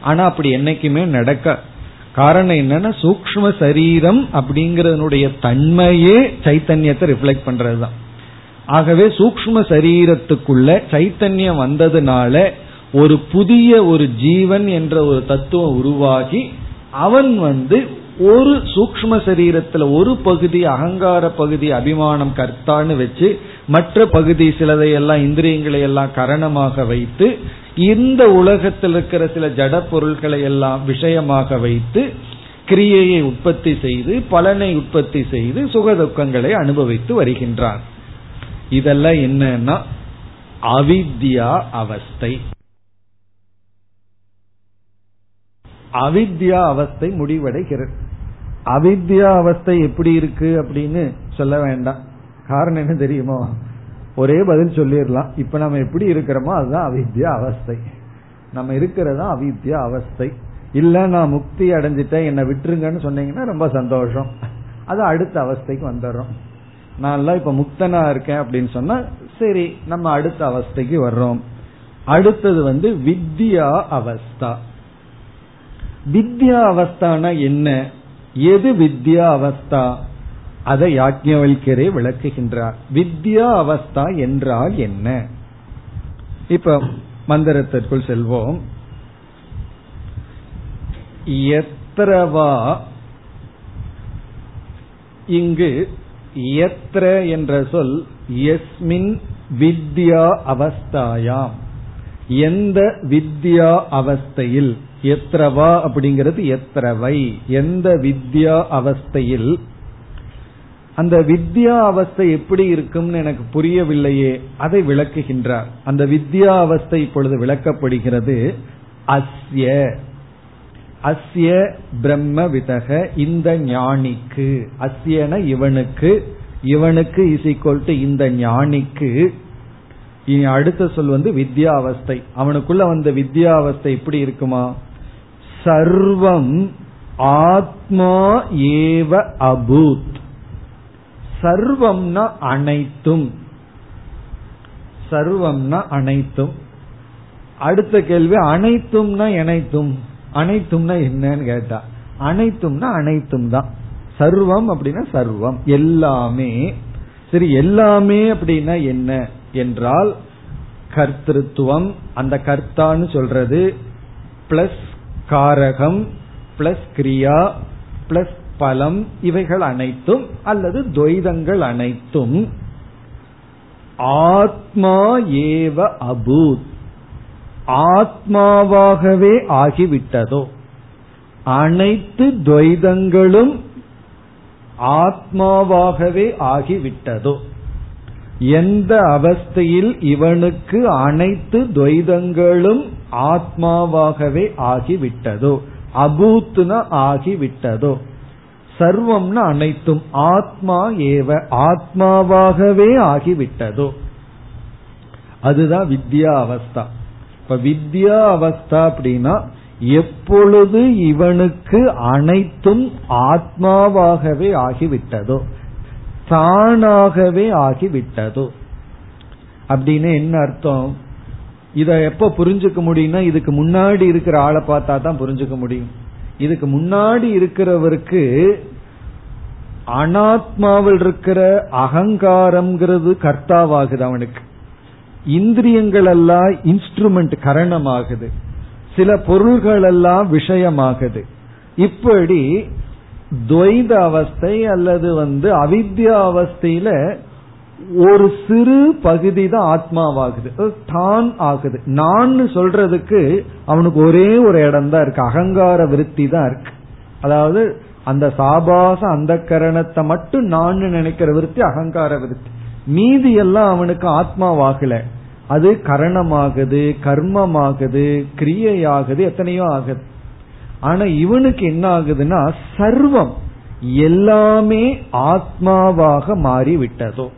A: ஆனா அப்படி என்னைக்குமே நடக்க. காரணம் என்னன்னா சூக்ம சரீரம் அப்படிங்கறதனுடைய தன்மையே சைத்தன்யத்தை ரிஃப்ளெக்ட் பண்றதுதான். ஆகவே சூக்ம சரீரத்துக்குள்ள சைத்தன்யம் வந்ததுனால ஒரு புதிய ஒரு ஜீவன் என்ற ஒரு தத்துவம் உருவாகி அவன் வந்து ஒரு சூக்ம சரீரத்துல ஒரு பகுதி அகங்கார பகுதி அபிமானம் கர்த்தான்னு வச்சு மற்ற பகுதி சிலதையெல்லாம் இந்திரியங்களை எல்லாம் கரணமாக வைத்து இந்த உலகத்தில் இருக்கிற சில ஜட பொருள்களை எல்லாம் விஷயமாக வைத்து கிரியையை உற்பத்தி செய்து பலனை உற்பத்தி செய்து சுகதுக்கங்களை அனுபவித்து வருகின்றார். இதெல்லாம் என்னன்னா அவித்யா அவஸ்தை. அவித்யா அவஸ்தை முடிவடைகிறது. அவித்யா அவஸ்தை எப்படி இருக்கு அப்படின்னு சொல்ல வேண்டாம். காரணம் என்ன தெரியுமோ? ஒரே பதில் சொல்லிடலாம். இப்ப நம்ம எப்படி இருக்கிறோமோ அதுதான் அவித்யா அவஸ்தை. நம்ம இருக்கிறதா அவித்யா அவஸ்தை. இல்ல நான் முக்தி அடைஞ்சிட்டேன் என்னை விட்டுருங்கன்னு சொன்னீங்கன்னா ரொம்ப சந்தோஷம். அது அடுத்த அவஸ்தைக்கு வந்துடுறோம். நான் எல்லாம் இப்ப முக்தனா இருக்கேன் அப்படின்னு சொன்னா சரி நம்ம அடுத்த அவஸ்தைக்கு வர்றோம். அடுத்தது வந்து வித்யா அவஸ்தா. வித்யா அவஸ்தானா என்ன? எது வித்யா அவஸ்தா? அதை யாஜ்ஞவல்கரே விளக்குகின்றார். வித்யா அவஸ்தா என்றால் என்ன? இப்ப மந்திரத்திற்குள் செல்வோம். எத்திரவா இங்கு எத்திர என்ற சொல் எஸ்மின் வித்யா அவஸ்தாயாம். எந்த வித்யா அவஸ்தையில் எத்திரவா அப்படிங்கிறது எத்திரவை எந்த வித்யா அவஸ்தையில் அந்த வித்யா அவஸ்தை எப்படி இருக்கும்னு எனக்கு புரியவில்லையே அதை விளக்குகின்றார். அந்த வித்யா அவஸ்தை இப்பொழுது விளக்கப்படுகிறது அஸ்ய. அஸ்ய பிரம்ம விதக இந்த ஞானிக்கு. அஸ்யன இவனுக்கு. இவனுக்கு இஸ் ஈக்வல் டு இந்த ஞானிக்கு. இனி அடுத்த சொல் வந்து வித்யாவஸ்தை. அவனுக்குள்ள வந்த வித்யாவஸ்தை எப்படி இருக்குமா? சர்வம் ஆத்மா ஏவ அபூத். சர்வம்னா அனைத்தும். சர்வம்னா அனைத்தும். அடுத்த கேள்வி அனைத்தும்னா அனைத்தும் அனைத்தும்னா என்னன்னு கேட்டா அனைத்தும்னா அனைத்தும் தான். சர்வம் அப்படின்னா சர்வம். எல்லாமே. சரி எல்லாமே அப்படின்னா என்ன? என்றால் கர்த்திருவம் அந்த கர்த்தான்னு சொல்றது பிளஸ் காரகம் பிளஸ் கிரியா பிளஸ் பலம் இவைகள் அனைத்தும் அல்லது துவைதங்கள் அனைத்தும் ஆத்மா ஏவ அபூத். ஆத்மாவாகவே ஆகிவிட்டதோ. அனைத்து துவைதங்களும் ஆத்மாவாகவே ஆகிவிட்டதோ. எந்த அவஸ்தையில் இவனுக்கு அனைத்து துவைதங்களும் ஆத்மாவாகவே ஆகிவிட்டதோ? அபூத்துன ஆகிவிட்டதோ? சர்வம்னா அனைத்தும் ஆத்மா ஏவ ஆத்மாவாகவே ஆகிவிட்டதோ? அதுதான் வித்யா அவஸ்தா. இப்ப வித்யா அவஸ்தா அப்படின்னா எப்பொழுது இவனுக்கு அனைத்தும் ஆத்மாவாகவே ஆகிவிட்டதோ? தானாகவே ஆகிவிட்டதோ. அப்படின்னு என்ன அர்த்தம்? இத எப்ப புரிஞ்சுக்க முடியும்னா இதுக்கு முன்னாடி இருக்கிற ஆளை பார்த்தா தான் புரிஞ்சுக்க முடியும். இதுக்கு முன்னாடி இருக்கிறவருக்கு அனாத்மாவில் இருக்கிற அகங்காரம்ங்கிறது கர்த்தாவாகுது அவனுக்கு. இந்திரியங்கள் எல்லாம் இன்ஸ்ட்ருமெண்ட் கரணமாகுது. சில பொருள்கள் எல்லாம் விஷயமாகுது. இப்படி துவைத அவஸ்தை அல்லது வந்து அவித்யா அவஸ்தையில ஒரு சிறு பகுதி தான் ஆத்மாவாகுது. தான் ஆகுது. நான் சொல்றதுக்கு அவனுக்கு ஒரே ஒரு இடம் தான் இருக்கு. அகங்கார விருத்தி தான் இருக்கு. அதாவது அந்த சாபாச அந்த கரணத்தை மட்டும் நான் நினைக்கிற விருத்தி அகங்கார விருத்தி. மீதி எல்லாம் அவனுக்கு ஆத்மாவாகல. அது கரணமாகுது கர்மமாகுது கிரியையாகுது எத்தனையோ ஆகுது. ஆனா இவனுக்கு என்ன ஆகுதுன்னா சர்வம் எல்லாமே ஆத்மாவாக மாறி விட்டதோ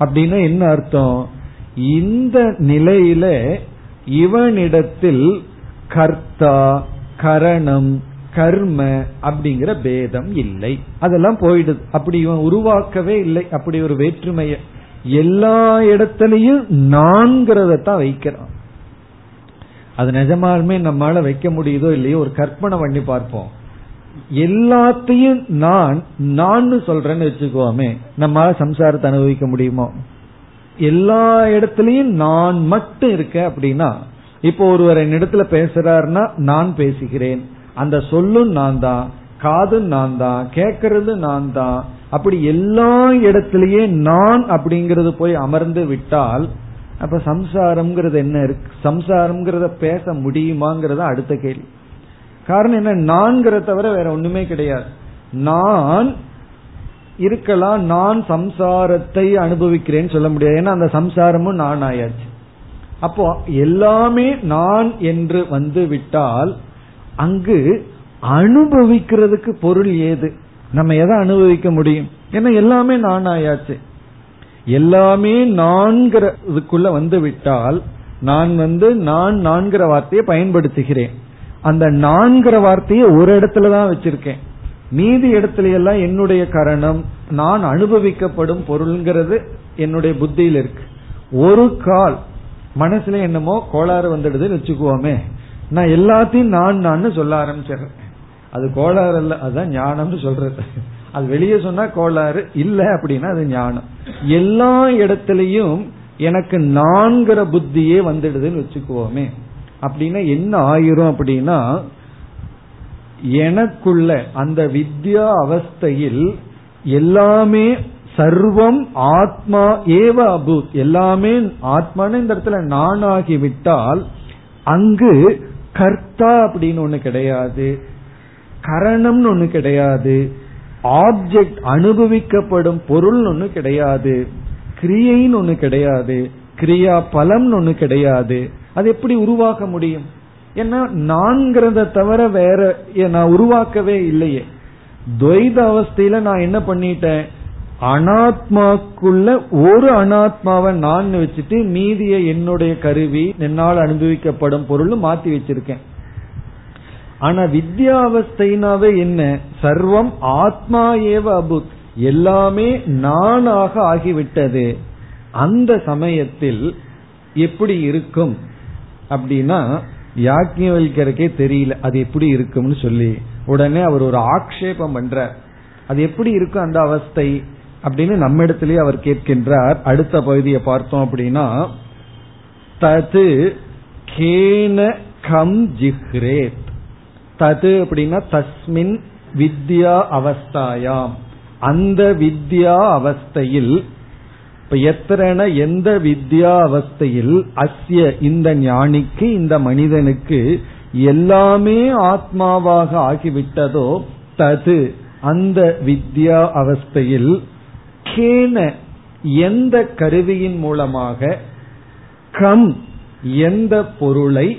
A: அப்படின்னா என்ன அர்த்தம்? இந்த நிலையில இவனிடத்தில் கர்த்தா கரணம் கர்ம அப்படிங்கிற பேதம் இல்லை. அதெல்லாம் போயிடுது. அப்படி இவன் உருவாக்கவே இல்லை. அப்படி ஒரு வேற்றுமைய. எல்லா இடத்துலையும் நான்கிறத தான் வைக்கிறான். அது நிஜமாலுமே நம்மளால வைக்க முடியுதோ இல்லையோ ஒரு கற்பனை பண்ணி பார்ப்போம். எல்லாத்தையும் நான் நான் சொல்றேன்னு வச்சுக்கோமே நம்மளால சம்சாரத்தை அனுபவிக்க முடியுமோ? எல்லா இடத்துலயும் நான் மட்டும் இருக்கேன் அப்படின்னா இப்போ ஒருவர் என்னிடத்துல பேசுறாருன்னா நான் பேசுகிறேன். அந்த சொல்லும் நான் தான் காதும் நான் தான் கேட்கறது நான் தான். அப்படி எல்லா இடத்திலேயே நான் அப்படிங்கறது போய் அமர்ந்து விட்டால் அப்ப சம்சாரம்ங்கிறது என்ன இருக்கு? சம்சாரம்ங்கிறத பேச முடியுமாங்கிறத அடுத்த கேள்வி. காரணம் என்ன? நான்கிற தவிர வேற ஒண்ணுமே கிடையாது. நான் இருக்கலாம் நான் சம்சாரத்தை அனுபவிக்கிறேன்னு சொல்ல முடியாது. ஏன்னா அந்த சம்சாரமும் நான் ஆயாச்சு. அப்போ எல்லாமே நான் என்று வந்து விட்டால் அங்கு அனுபவிக்கிறதுக்கு பொருள் ஏது? நம்ம எதை அனுபவிக்க முடியும்? ஏன்னா எல்லாமே நான் ஆயாச்சு. எல்லாமே நான்கிறதுக்குள்ள வந்து விட்டால் நான் வந்து நான் நான்கிற வார்த்தையை பயன்படுத்துகிறேன். அந்த நான்கிற வார்த்தையை ஒரு இடத்துல தான் வச்சிருக்கேன். மீதி இடத்துல எல்லாம் என்னுடைய கரணம் நான் அனுபவிக்கப்படும் பொருள்ங்கிறது என்னுடைய புத்தியில் இருக்கு. ஒரு கால் மனசுல என்னமோ கோளாறு வந்துடுதுன்னு வச்சுக்குவோமே. நான் எல்லாத்தையும் நான் நான் சொல்ல ஆரம்பிச்சிடுறேன். அது கோளாறு அல்ல அதுதான் ஞானம்னு சொல்றது. அது வெளியே சொன்னா கோளாறு இல்ல அப்படின்னா அது ஞானம். எல்லா இடத்துலயும் எனக்கு நான்கிற புத்தியே வந்துடுதுன்னு வச்சுக்குவோமே. அப்படின்னா என்ன ஆயிரும் அப்படின்னா எனக்குள்ள அந்த வித்யா அவஸ்தையில் எல்லாமே சர்வம் ஆத்மா ஏவ அபூத். எல்லாமே ஆத்மான்னு இந்த இடத்துல நானாகி விட்டால் அங்கு கர்த்தா அப்படின்னு ஒண்ணு கிடையாது. கரணம்னு ஒண்ணு கிடையாது. ஆப்ஜெக்ட் அனுபவிக்கப்படும் பொருள் ஒன்று கிடையாது. கிரியைன்னு ஒண்ணு கிடையாது. கிரியா பலம் ஒண்ணு கிடையாது. அது எப்படி உருவாக்க முடியும்? ஏன்னா நான்கிறத தவிர வேற நான் உருவாக்கவே இல்லையே. துவைத அவஸ்தையில நான் என்ன பண்ணிட்டேன்? அனாத்மாக்குள்ள ஒரு அனாத்மாவை நான் வச்சுட்டு மீதிய என்னுடைய கருவி என்னால் அனுபவிக்கப்படும் பொருள் மாத்தி வச்சிருக்கேன். ஆனா வித்யாவஸ்தைனாவே என்ன? சர்வம் ஆத்மா ஏவ அபுத். எல்லாமே நானாக ஆகிவிட்டது. அந்த சமயத்தில் எப்படி இருக்கும்? அப்படின்னா யாக்கியவல்கருக்கே தெரியல அது எப்படி இருக்கும்னு சொல்லி. உடனே அவர் ஒரு ஆக்ஷேபம் பண்றார். அது எப்படி இருக்கும் அந்த அவஸ்தை? அப்படின்னு நம்ம இடத்திலேயே அவர் கேட்கின்றார். அடுத்த பகுதியை பார்த்தோம் அப்படின்னா தது கேன கம் ஜிஹ்ரேத். தது அப்படின்னா தஸ்மின் வித்யா அவஸ்தாயாம். அந்த வித்யா அவஸ்தையில் இப்ப எத்தனை எந்த வித்யா அவஸ்தையில் அஸ்ய இந்த ஞானிக்கு இந்த மனிதனுக்கு எல்லாமே ஆத்மாவாக ஆகிவிட்டதோ தது அந்த வித்யா அவஸ்தையில் கேன எந்த கருவியின் மூலமாக கம் எந்த பொருளை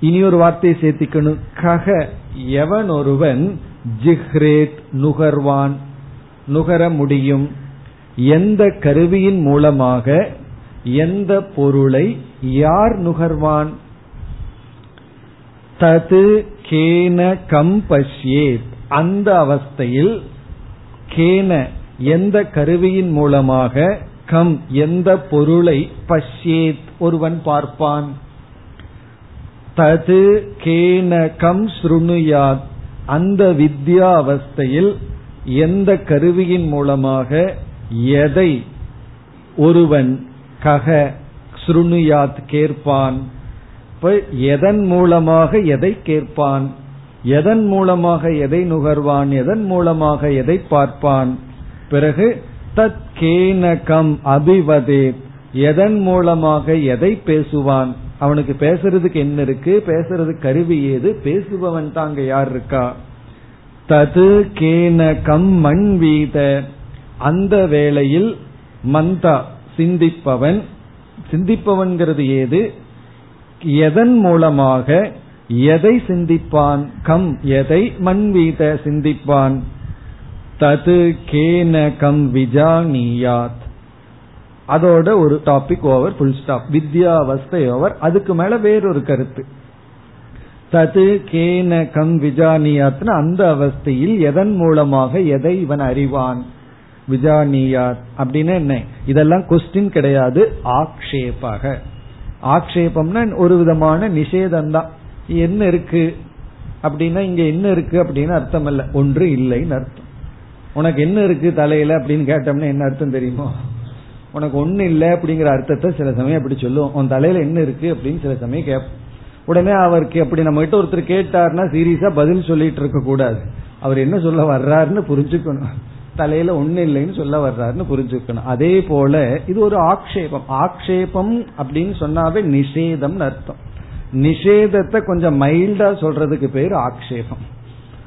A: இனி ஒரு வார்த்தையை சேர்த்திக்கணும் கக எவன் ஒருவன் ஜிஹ்ரேத் நுகர்வான்? நுகர முடியும். எந்த கருவியின் மூலமாக எந்த பொருளை யார் நுகர்வான்? தது கேன கம் பஷ்யேத். அந்த அவஸ்தையில் கேன எந்த கருவியின் மூலமாக கம் எந்த பொருளை பஷ்யேத் ஒருவன் பார்ப்பான்? தது கேனகம் ஸ்ருணுயாத். அந்த வித்யா அவஸ்தையில் எந்த கருவியின் மூலமாக எதை ஒருவன் கக ஸ்ருணுயாத் கேட்பான்? எதன் மூலமாக எதை கேட்பான்? எதன் மூலமாக எதை நுகர்வான்? எதன் மூலமாக எதை பார்ப்பான்? பிறகு தத் கேனகம் அபிவதே எதன் மூலமாக எதை பேசுவான்? அவனுக்கு பேசுறதுக்கு என்ன இருக்கு? பேசுறதுக்கு கருவி ஏது? பேசுபவன் தாங்க யார் இருக்கா? தது கேன கம் மண் வீத. அந்த வேளையில் மந்தா சிந்திப்பவன். சிந்திப்பவன்கிறது ஏது? எதன் மூலமாக எதை சிந்திப்பான்? கம் எதை? மண் வீத சிந்திப்பான். தது கேன கம் விஜானியாத். அதோட ஒரு டாபிக் ஓவர் புல் ஸ்டாப் வித்யா அவஸ்தை ஓவர் அதுக்கு மேல வேறொரு கருத்து. தது கேன கம் விஜானியாத்னு அந்த அவஸ்தையில் எதன் மூலமாக எதை இவன் அறிவான்? விஜானியாத் அப்படின்னு என்ன? இதெல்லாம் கொஸ்டின் கிடையாது. ஆக்ஷேபாக. ஆக்ஷேபம்னா ஒரு விதமான நிஷேதம் தான் என்ன இருக்கு? அப்படின்னா இங்க என்ன இருக்கு அப்படின்னு அர்த்தம் இல்ல. ஒன்று இல்லைன்னு அர்த்தம். உனக்கு என்ன இருக்கு தலையில அப்படின்னு கேட்டோம்னா என்ன அர்த்தம் தெரியுமோ? உனக்கு ஒண்ணு இல்ல அப்படிங்கிற அர்த்தத்தை சில சமயம் அப்படி சொல்லுவோம் உன் தலையில என்ன இருக்கு அப்படின்னு சில சமயம் கேட்போம் உடனே அவருக்கு அப்படி நம்ம கிட்ட ஒருத்தர் கேட்டாருன்னா சீரியஸா பதில் சொல்லிட்டு இருக்க கூடாது. அவர் என்ன சொல்ல வர்றாருன்னு புரிஞ்சுக்கணும். தலையில ஒண்ணு இல்லைன்னு சொல்ல வர்றாருன்னு புரிஞ்சுக்கணும். அதே போல இது ஒரு ஆக்ஷேபம். ஆக்ஷேபம் அப்படின்னு சொன்னாவே நிஷேதம் அர்த்தம். நிஷேதத்தை கொஞ்சம் மைல்டா சொல்றதுக்கு பேர் ஆக்ஷேபம்.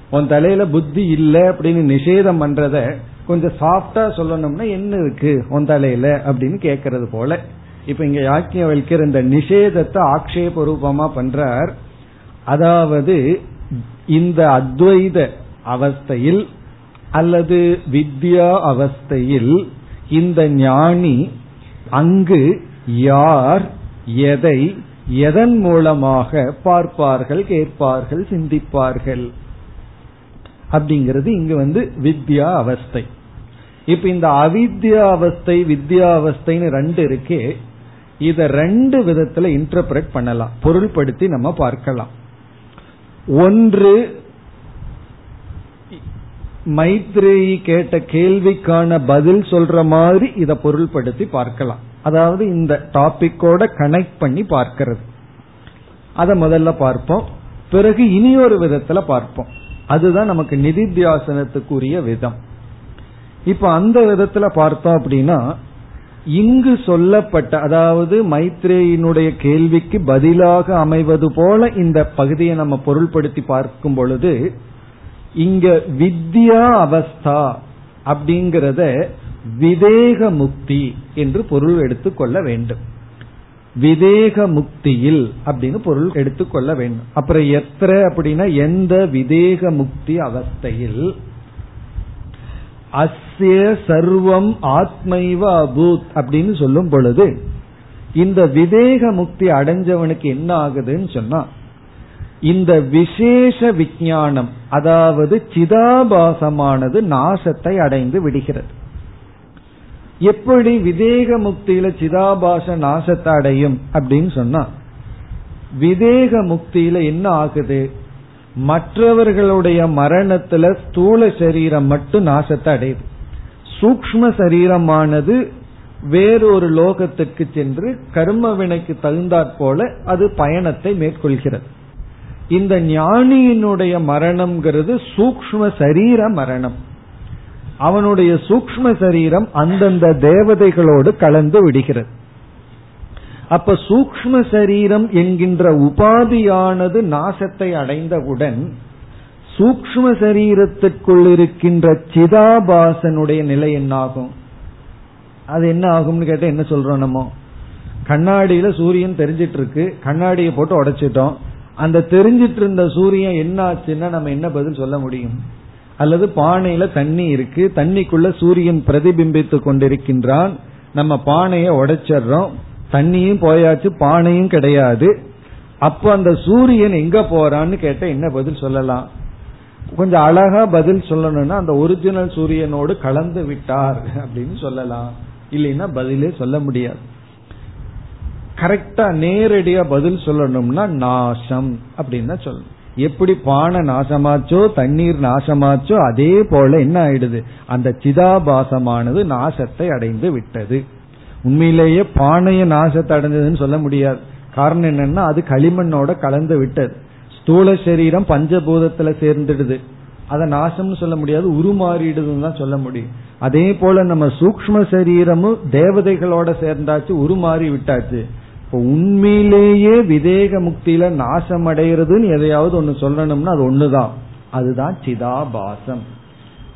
A: உன் தலையில புத்தி இல்லை அப்படின்னு நிஷேதம் பண்றத கொஞ்சம் சாஃப்டா சொல்லணும்னா என்ன இருக்கு? உன் தலையில அப்படின்னு கேட்கறது போல. இப்ப இங்க யாக்கிய வைக்கிற இந்த நிஷேதத்தை ஆக்ஷேப ரூபமா பண்றார். அதாவது இந்த அத்வைத அவஸ்தையில் அல்லது வித்யா அவஸ்தையில் இந்த ஞானி அங்கு யார் எதை எதன் மூலமாக பார்ப்பார்கள் கேட்பார்கள் சிந்திப்பார்கள். அப்படிங்கிறது இங்கு வந்து வித்யா அவஸ்தை. இப்ப இந்த அவித்யா அவஸ்தை வித்யா அவஸ்தைன்னு ரெண்டு இருக்கே இத ரெண்டு விதத்துல இன்டர்பிரட் பண்ணலாம். பொருள்படுத்தி நம்ம பார்க்கலாம். ஒன்று மைத்ரேயி கேட்ட கேள்விக்கான பதில் சொல்ற மாதிரி இத பொருள்படுத்தி பார்க்கலாம். அதாவது இந்த டாபிக்கோட கனெக்ட் பண்ணி பார்க்கிறது. அதை முதல்ல பார்ப்போம். பிறகு இனி ஒரு விதத்துல பார்ப்போம். அதுதான் நமக்கு நிதித்தியாசனத்துக்குரிய விதம். இப்ப அந்த விதத்துல பார்த்தோம் அப்படின்னா இங்கு சொல்லப்பட்ட அதாவது மைத்ரேயினுடைய கேள்விக்கு பதிலாக அமைவது போல இந்த பகுதியை நம்ம பொருள்படுத்தி பார்க்கும் பொழுது இங்க வித்யா அவஸ்தா அப்படிங்கிறத விவேக முக்தி என்று பொருள் எடுத்துக்கொள்ள வேண்டும். விதேக முக்தியில் அப்படின்னு பொருள் எடுத்துக்கொள்ள வேண்டும். அப்புறம் எத்திர அப்படின்னா எந்த விதேக முக்தி அவஸ்தையில்? அஸ்ய சர்வம் ஆத்மைவ அபூத் அப்படின்னு சொல்லும் பொழுது இந்த விதேக முக்தி அடைஞ்சவனுக்கு என்ன ஆகுதுன்னு சொன்னா இந்த விசேஷ விஞ்ஞானம் அதாவது சிதாபாசமானது நாசத்தை அடைந்து விடுகிறது. எப்படி விதேக முக்தியில சிதாபாச நாசத்தை அடையும் அப்படின்னு சொன்னா விதேக முக்தியில என்ன ஆகுது? மற்றவர்களுடைய மரணத்துல ஸ்தூல சரீரம் மட்டும் நாசத்தை அடையுது. சூக்ம சரீரமானது வேறொரு லோகத்திற்கு சென்று கர்ம வினைக்கு தகுந்தாற் போல அது பயணத்தை மேற்கொள்கிறது. இந்த ஞானியினுடைய மரணம்ங்கிறது சூக்ம சரீர மரணம். அவனுடைய சூக்ம சரீரம் அந்தந்த தேவதைகளோடு கலந்து விடுகிறது. அப்ப சூக்ம சரீரம் என்கின்ற உபாதியானது நாசத்தை அடைந்தவுடன் சூக்ம சரீரத்திற்குள் இருக்கின்ற சிதாபாசனுடைய நிலை என்னாகும்? அது என்ன ஆகும்னு கேட்டா என்ன சொல்றோம் நம்ம? கண்ணாடியில சூரியன் தெரிஞ்சிட்டு இருக்கு கண்ணாடியை போட்டு உடைச்சிட்டோம். அந்த தெரிஞ்சிட்டு இருந்த சூரியன் என்ன ஆச்சுன்னா நம்ம என்ன பதில் சொல்ல முடியும்? அல்லது பானையில தண்ணி இருக்கு தண்ணிக்குள்ள சூரியன் பிரதிபிம்பித்து கொண்டிருக்கின்றான் நம்ம பானையை உடைச்சிடுறோம் தண்ணியும் போயாச்சு பானையும் கிடையாது. அப்ப அந்த சூரியன் எங்க போறான்னு கேட்ட என்ன பதில் சொல்லலாம்? கொஞ்சம் அழகா பதில் சொல்லணும்னா அந்த ஒரிஜினல் சூரியனோடு கலந்து விட்டார் அப்படின்னு சொல்லலாம். இல்லைன்னா பதிலே சொல்ல முடியாது. கரெக்டா நேரடியா பதில் சொல்லணும்னா நாசம் அப்படின்னு சொல்லணும். எப்படி பானை நாசமாச்சோ தண்ணீர் நாசமாச்சோ அதே போல என்ன ஆயிடுது? அந்த சிதாபாசமானது நாசத்தை அடைந்து விட்டது. உண்மையிலேயே பானைய நாசத்தை அடைஞ்சதுன்னு சொல்ல முடியாது. காரணம் என்னன்னா அது களிமண்ணோட கலந்து விட்டது. ஸ்தூல சரீரம் பஞ்சபூதத்துல சேர்ந்துடுது. அதை நாசம்னு சொல்ல முடியாது உருமாறிடுதுன்னு தான் சொல்ல முடியும். அதே போல நம்ம சூக்ம சரீரமும் தேவதைகளோட சேர்ந்தாச்சு உருமாறி விட்டாச்சு. இப்போ உண்மையிலேயே விதேக முக்தியில நாசம் அடைகிறதுன்னு எதையாவது ஒன்னு சொல்லணும்னா அது ஒண்ணுதான். அதுதான் சிதாபாசம்.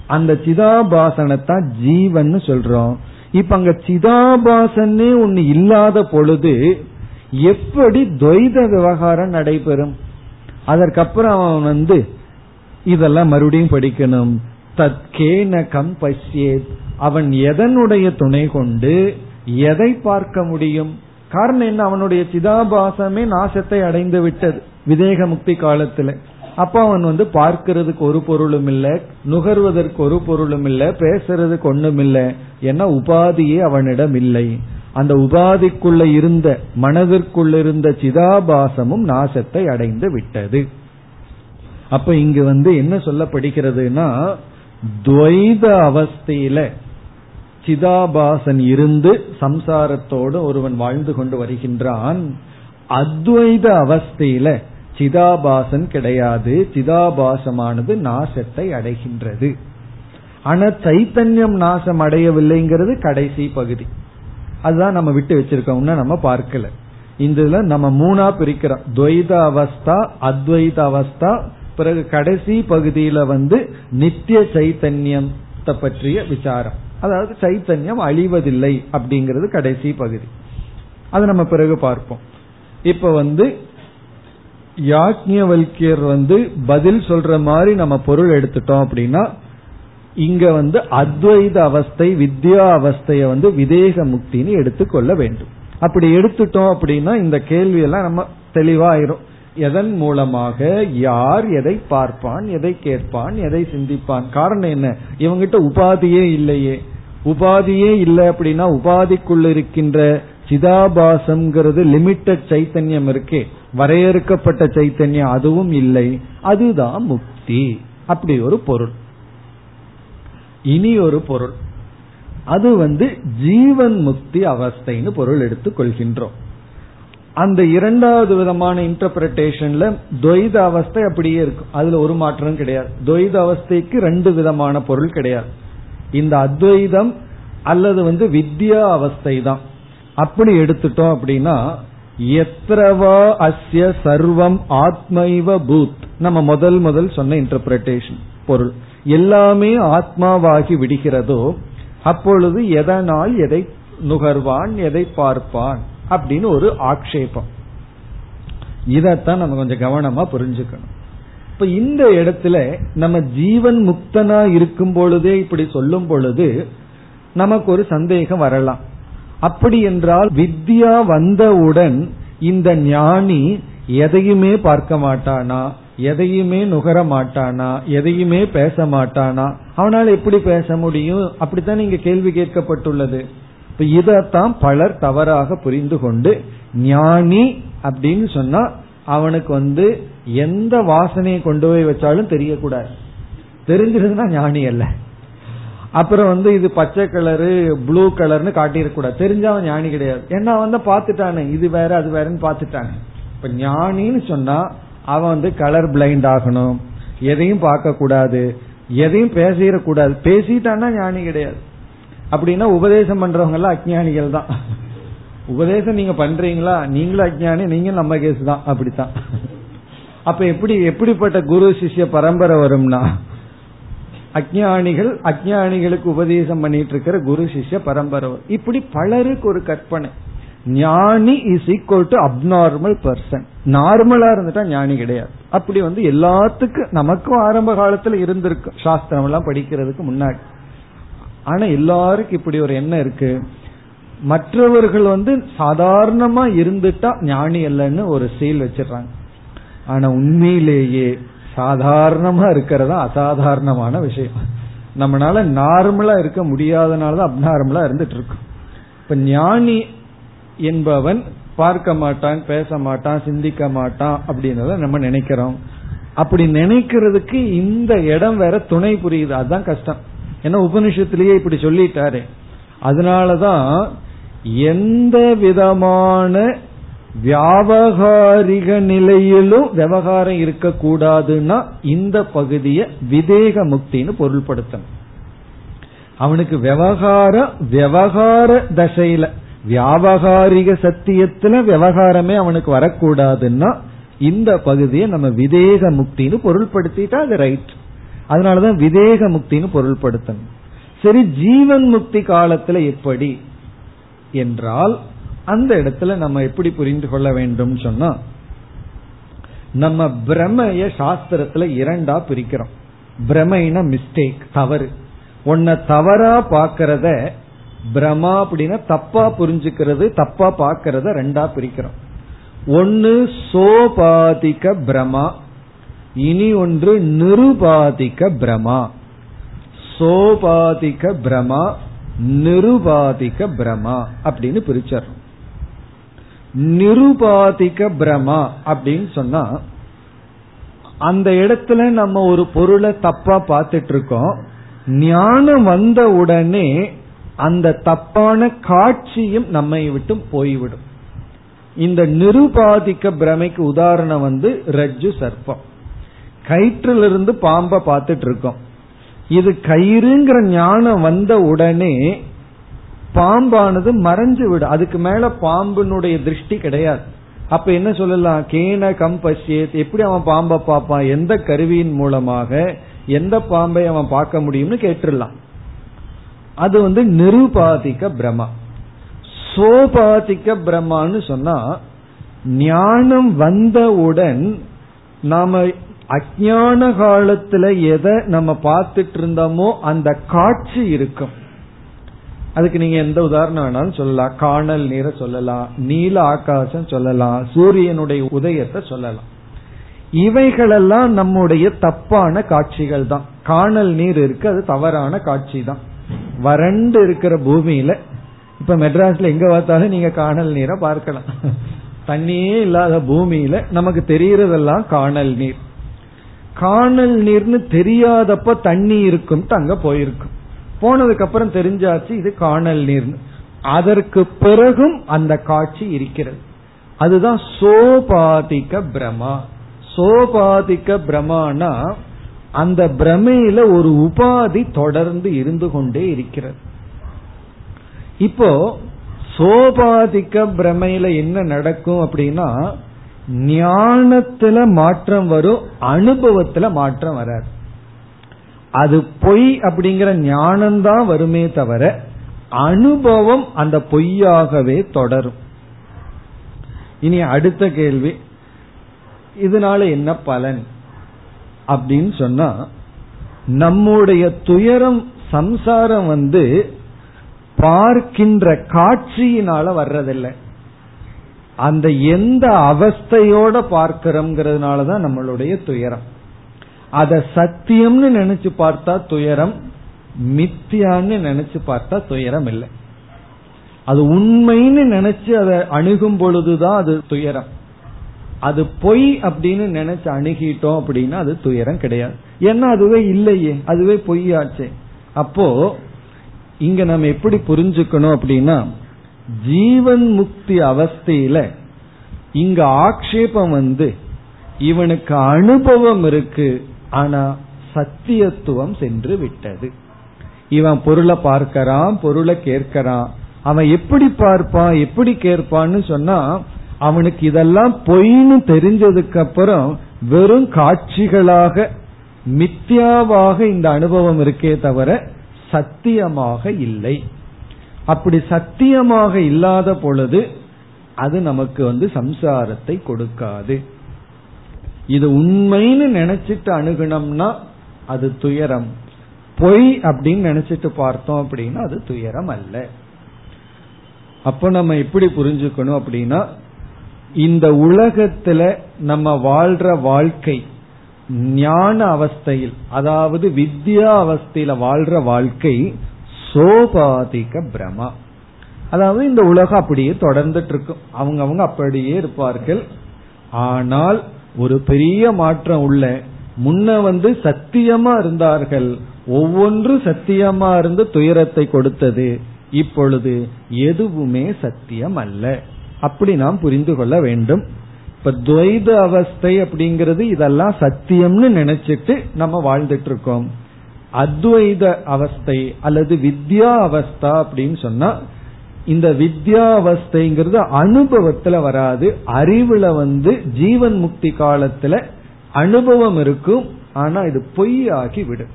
A: அந்த சிதாபாசனத்தான் ஜீவன் சொல்றோம். இப்ப அங்க சிதாபாசன்னே ஒண்ணு இல்லாத பொழுது எப்படி துவைத விவகாரம் நடைபெறும்? அதற்கப்புறம் அவன் வந்து இதெல்லாம் மறுபடியும் படிக்கணும். தற்கேன கம் அவன் எதனுடைய துணை கொண்டு எதை பார்க்க முடியும்? காரணம் என்ன? அவனுடைய சிதாபாசமே நாசத்தை அடைந்து விட்டது. விதேக முக்தி காலத்துல. அப்ப அவன் வந்து பார்க்கறதுக்கு ஒரு பொருளும் இல்ல நுகர்வதற்கு ஒரு பொருளும் இல்ல பேசுறதுக்கு ஒண்ணும் இல்ல ஏன்னா உபாதியே அவனிடம் இல்லை. அந்த உபாதிக்குள்ள இருந்த மனதிற்குள்ள இருந்த சிதாபாசமும் நாசத்தை அடைந்து விட்டது. அப்ப இங்கு வந்து என்ன சொல்லப்படுகிறதுனா துவைத அவஸ்தையில சிதாபாசன் இருந்து சம்சாரத்தோடு ஒருவன் வாழ்ந்து கொண்டு வருகின்றான். அத்வைத அவஸ்தையில சிதாபாசன் கிடையாது. சிதாபாசமானது நாசத்தை அடைகின்றது. ஆனா சைத்தன்யம் நாசம் அடையவில்லைங்கிறது கடைசி பகுதி. அதுதான் நம்ம விட்டு வச்சிருக்கோம்னா நம்ம பார்க்கல. இதுல நம்ம மூணா பிரிக்கிறோம். துவைத அவஸ்தா அத்வைத அவஸ்தா பிறகு கடைசி பகுதியில வந்து நித்திய சைத்தன்யத்தை பற்றிய விசாரம். அதாவது சைத்தன்யம் அழிவதில்லை அப்படிங்கிறது கடைசி பகுதி. அது நம்ம பிறகு பார்ப்போம். இப்ப வந்து யாக்ஞர் வந்து பதில் சொல்ற மாதிரி நம்ம பொருள் எடுத்துட்டோம் அப்படின்னா இங்க வந்து அத்வைத அவஸ்தை வித்யா அவஸ்தைய வந்து விதேக முக்தின்னு எடுத்துக்கொள்ள வேண்டும். அப்படி எடுத்துட்டோம் அப்படின்னா இந்த கேள்வியெல்லாம் நம்ம தெளிவாயிரும். எதன் மூலமாக யார் எதை பார்ப்பான் எதை கேட்பான் எதை சிந்திப்பான்? காரணம் என்ன? இவங்கிட்ட உபாதியே இல்லையே. உபாதியே இல்லை அப்படின்னா உபாதிக்குள்ள இருக்கின்ற சிதாபாசம்ங்கிறது லிமிட்டட் சைத்தன்யம் இருக்கே. வரையறுக்கப்பட்ட சைத்தன்யம் அதுவும் இல்லை. அதுதான் முக்தி. அப்படி ஒரு பொருள். இனி ஒரு பொருள். அது வந்து ஜீவன் முக்தி அவஸ்தைன்னு பொருள் எடுத்துக் கொள்கின்றோம் அந்த இரண்டாவது விதமான இன்டர்பிரேஷன்ல துவைத அவஸ்தை அப்படியே இருக்கும். அதுல ஒரு மாற்றம் கிடையாது. துவைத அவஸ்தைக்கு ரெண்டு விதமான பொருள் கிடையாது. இந்த அத்வைதம் அல்லது வந்து வித்யா அவஸ்தை தான் அப்படி எடுத்துட்டோம் அப்படின்னா எத்திரவா அஸ்ய சர்வம் ஆத்மைவ பூத். நம்ம முதல் முதல் சொன்ன இன்டர்பிரேஷன் பொருள். எல்லாமே ஆத்மாவாகி விடுகிறதோ அப்பொழுது எதனால் எதை நுகர்வான் எதை பார்ப்பான்? அப்படின்னு ஒரு ஆக்ஷேபம் இதத்தான் நம்ம கொஞ்சம் கவனமா புரிஞ்சுக்கணும். இப்ப இந்த இடத்துல நம்ம ஜீவன் முக்தனா இருக்கும் பொழுதே இப்படி சொல்லும் பொழுது நமக்கு ஒரு சந்தேகம் வரலாம். அப்படி என்றால் வித்யா வந்தவுடன் இந்த ஞானி எதையுமே பார்க்க மாட்டானா? எதையுமே நுகர மாட்டானா? எதையுமே பேச மாட்டானா? அவனால் எப்படி பேச முடியும்? அப்படித்தான் இங்க கேள்வி கேட்கப்பட்டுள்ளது. இப்ப இதத்தான் பலர் தவறாக புரிந்து கொண்டு ஞானி அப்படின்னு சொன்னா அவனுக்கு வந்து எந்த வாசனையை கொண்டு போய் வச்சாலும் தெரியக்கூடாது. தெரிஞ்சிருந்தா ஞானி அல்ல. அப்புறம் வந்து இது பச்சை கலரு ப்ளூ கலர்னு காட்டிடக்கூடாது தெரிஞ்சவன் ஞானி கிடையாது. ஏன்னா வந்து பாத்துட்டானு இது வேற அது வேறன்னு பாத்துட்டாங்க இப்ப ஞானின்னு சொன்னா அவன் வந்து கலர் பிளைண்ட் ஆகணும். எதையும் பார்க்க கூடாது எதையும் பேசிடக்கூடாது. பேசிட்டான்னா ஞானி கிடையாது. அப்படின்னா உபதேசம் பண்றவங்க எல்லாம் அஜானிகள் தான். உபதேசம் நீங்க பண்றீங்களா? நீங்களும் அஜானி நீங்க நம்ம கேஸ் தான். அப்படித்தான். அப்ப எப்படி எப்படிப்பட்ட குரு சிஷ்ய பரம்பரை வரும்னா அஜானிகள் அஜானிகளுக்கு உபதேசம் பண்ணிட்டு இருக்கிற குரு சிஷ்ய பரம்பரை இப்படி பலருக்கு ஒரு கற்பனை. ஞானி is equal to abnormal person நார்மலா இருந்துட்டா ஞானி கிடையாது. அப்படி வந்து எல்லாத்துக்கும் நமக்கும் ஆரம்ப காலத்துல இருந்திருக்கும் சாஸ்திரம் எல்லாம் படிக்கிறதுக்கு முன்னாடி. ஆனா எல்லாருக்கும் இப்படி ஒரு எண்ணம் இருக்கு. மற்றவர்கள் வந்து சாதாரணமா இருந்துட்டா ஞானி இல்லைன்னு ஒரு சீல் வச்சிடறாங்க. ஆனா உண்மையிலேயே சாதாரணமா இருக்கிறதா அசாதாரணமான விஷயம். நம்மளால நார்மலா இருக்க முடியாதனாலதான் அப்நார்மலா இருந்துட்டு இருக்கும் இப்ப ஞானி என்பவன் பார்க்க மாட்டான் பேச மாட்டான் சிந்திக்க மாட்டான் அப்படின்றத நம்ம நினைக்கிறோம். அப்படி நினைக்கிறதுக்கு இந்த இடம் வேற துணை புரியுது. அதுதான் கஷ்டம். ஏன்னா உபனிஷத்திலேயே இப்படி சொல்லிட்டாரு. அதனாலதான் எந்த விதமான வியாபகாரிக நிலையிலும் விவகாரம் இருக்கக்கூடாதுன்னா இந்த பகுதியை விதேக முக்தின்னு பொருள்படுத்தணும். அவனுக்கு விவகாரம் விவகார தசையில வியாபகாரிக சத்தியத்துல விவகாரமே அவனுக்கு வரக்கூடாதுன்னா இந்த பகுதியை நம்ம விதேக முக்தின்னு பொருள்படுத்திட்டா அது ரைட் அதனாலதான் விதேக முக்தின்னு பொருள்படுத்தணும். சரி ஜீவன் முக்தி காலத்துல எப்படி? என்றால் அந்த இடத்துல நம்ம எப்படி புரிந்து கொள்ள வேண்டும் சொன்னா நம்ம பிரமைய சாஸ்திரத்துல இரண்டா பிரிக்கிறோம். பிரமைனா மிஸ்டேக் தவறு. உன்னை தவறா பாக்கிறத பிரமா அப்படின்னா தப்பா புரிஞ்சுக்கிறது தப்பா பாக்கிறத ரெண்டா பிரிக்கிறோம். ஒன்னு சோபாதிக பிரமா இனி ஒன்று நிருபாதிக பிரமா. சோபாதிக பிரமா நிருபாதிக பிரமா அப்படின்னு பிரிச்சர் நிருபாதிக பிரமா அப்படின்னு சொன்னா அந்த இடத்துல நம்ம ஒரு பொருளை தப்பா பார்த்துட்டு இருக்கோம் ஞானம் வந்த உடனே அந்த தப்பான காட்சியும் நம்மை விட்டு போய்விடும். இந்த நிருபாதிக்க பிரமைக்கு உதாரணம் வந்து ரஜ்ஜு சர்ப்பம். கயிற்றிலிருந்து பாம்பை பார்த்துட்டு இருக்கோம் இது கயிறுங்கிற ஞானம் வந்த உடனே பாம்பானது மறைஞ்சு விடும் அதுக்கு மேல பாம்பினுடைய திருஷ்டி கிடையாது. அப்ப என்ன சொல்லலாம்? கேன கம் பசியத் எப்படி அவன் பாம்பை பார்ப்பான்? எந்த கருவியின் மூலமாக? எந்த பாம்பை அவன் பார்க்க முடியும்னு கேட்டுடலாம். அது வந்து நிருபாதிக்க பிரமா சோபாதிக்க பிரம்மான்னு சொன்னா ஞானம் வந்தவுடன் நாம அஜான காலத்துல எதை நம்ம பார்த்துட்டு இருந்தோமோ அந்த காட்சி இருக்கும். அதுக்கு நீங்க எந்த உதாரணம் வேணாலும் சொல்லலாம். காணல் நீரை சொல்லலாம் நீல ஆகாசம் சொல்லலாம் சூரியனுடைய உதயத்தை சொல்லலாம். இவைகளெல்லாம் நம்முடைய தப்பான காட்சிகள் தான். காணல் நீர் இருக்கு அது தவறான காட்சி தான். வறண்டு இருக்கிற பூமியில இப்ப மெட்ராஸ்ல எங்க பார்த்தாலும் நீங்க காணல் நீரை பார்க்கலாம். தண்ணியே இல்லாத பூமியில நமக்கு தெரியறதெல்லாம் காணல் நீர். காணல் நீர்னு தெரியாதப்ப தண்ணி இருக்கும் அங்க போயிருக்கும். போனதுக்கு அப்புறம் தெரிஞ்சாச்சு இது காணல் நீர்னு. அதற்கு பிறகும் அந்த காட்சி இருக்கிறது. அதுதான் சோபாதிக்க பிரமா. சோபாதிக்க பிரமானா அந்த பிரமையில ஒரு உபாதி தொடர்ந்து இருந்து கொண்டே இருக்கிறது. இப்போ சோபாதிக்க பிரமையில என்ன நடக்கும் அப்படின்னா ஞானத்துல மாற்றம் வரும் அனுபவத்துல மாற்றம் வராது. அது பொய் அப்படிங்கிற ஞானம்தான் வருமே தவிர அனுபவம் அந்த பொய்யாகவே தொடரும். இனி அடுத்த கேள்வி. இதனால என்ன பலன்? அப்படின்னு சொன்னா நம்முடைய துயரம் சம்சாரம் வந்து பார்க்கின்ற காட்சியினால வர்றதில்லை. அந்த எந்த அவஸ்தையோட பார்க்கிறோம்ங்கிறதுனாலதான் நம்மளுடைய துயரம். அத சத்தியம்னு நினைச்சு பார்த்தா துயரம் மித்தியான்னு நினைச்சு பார்த்தா துயரம் இல்லை. அது உண்மைன்னு நினைச்சு அதை அணுகும் பொழுதுதான் அது துயரம். அது பொய் அப்படின்னு நினைச்சு அணுகிட்டோம் அப்படின்னா அது துயரம் கிடையாது. ஏன்னா அதுவே இல்லையே அதுவே பொய்யாச்சே. அப்போ இங்க நம்ம எப்படி புரிஞ்சுக்கணும் அப்படின்னா ஜீவன் முக்தி அவஸ்தையில இங்க ஆக்ஷேபம் வந்து இவனுக்கு அனுபவம் இருக்கு ஆனா சத்தியத்துவம் சென்று விட்டது. இவன் பொருளை பார்க்கறான் பொருளை கேட்கறான். அவன் எப்படி பார்ப்பான் எப்படி கேட்பான்னு சொன்னா அவனுக்கு இதெல்லாம் பொய்னு தெரிஞ்சதுக்கு அப்புறம் வெறும் காட்சிகளாக மித்யாவாக இந்த அனுபவம் இருக்கே தவிர சத்தியமாக இல்லை. அப்படி சத்தியமாக இல்லாத பொழுது அது நமக்கு வந்து சம்சாரத்தை கொடுக்காது. இது உண்மைன்னு நினைச்சிட்டு அணுகணும்னா அது துயரம். பொய் அப்படின்னு நினைச்சிட்டு பார்த்தோம் அப்படின்னா அது துயரம் அல்ல. அப்ப நம்ம எப்படி புரிஞ்சுக்கணும் அப்படின்னா இந்த உலகத்துல நம்ம வாழ்ற வாழ்க்கை ஞான அவஸ்தையில் அதாவது வித்யா அவஸ்தையில வாழ்ற வாழ்க்கை சோபாதிக பிரமா. அதாவது இந்த உலகம் அப்படியே தொடர்ந்துட்டு இருக்கும் அவங்க அவங்க அப்படியே இருப்பார்கள். ஆனால் ஒரு பெரிய மாற்றம் உள்ள முன்ன வந்து சத்தியமா இருந்தார்கள். ஒவ்வொன்று சத்தியமா இருந்து துயரத்தை கொடுத்தது. இப்பொழுது எதுவுமே சத்தியம் அல்ல அப்படி நாம் புரிந்து கொள்ள வேண்டும். இப்ப துவைத அவஸ்தை அப்படிங்கிறது இதெல்லாம் சத்தியம்னு நினைச்சிட்டு நம்ம வாழ்ந்துட்டு இருக்கோம் அத்வைத அவஸ்தை அல்லது வித்யா அவஸ்தா அப்படின்னு சொன்னா இந்த வித்யா அவஸ்தைங்கிறது அனுபவத்துல வராது. அறிவுல வந்து ஜீவன் முக்தி காலத்துல அனுபவம் இருக்கும். ஆனா இது பொய்யாகி விடும்.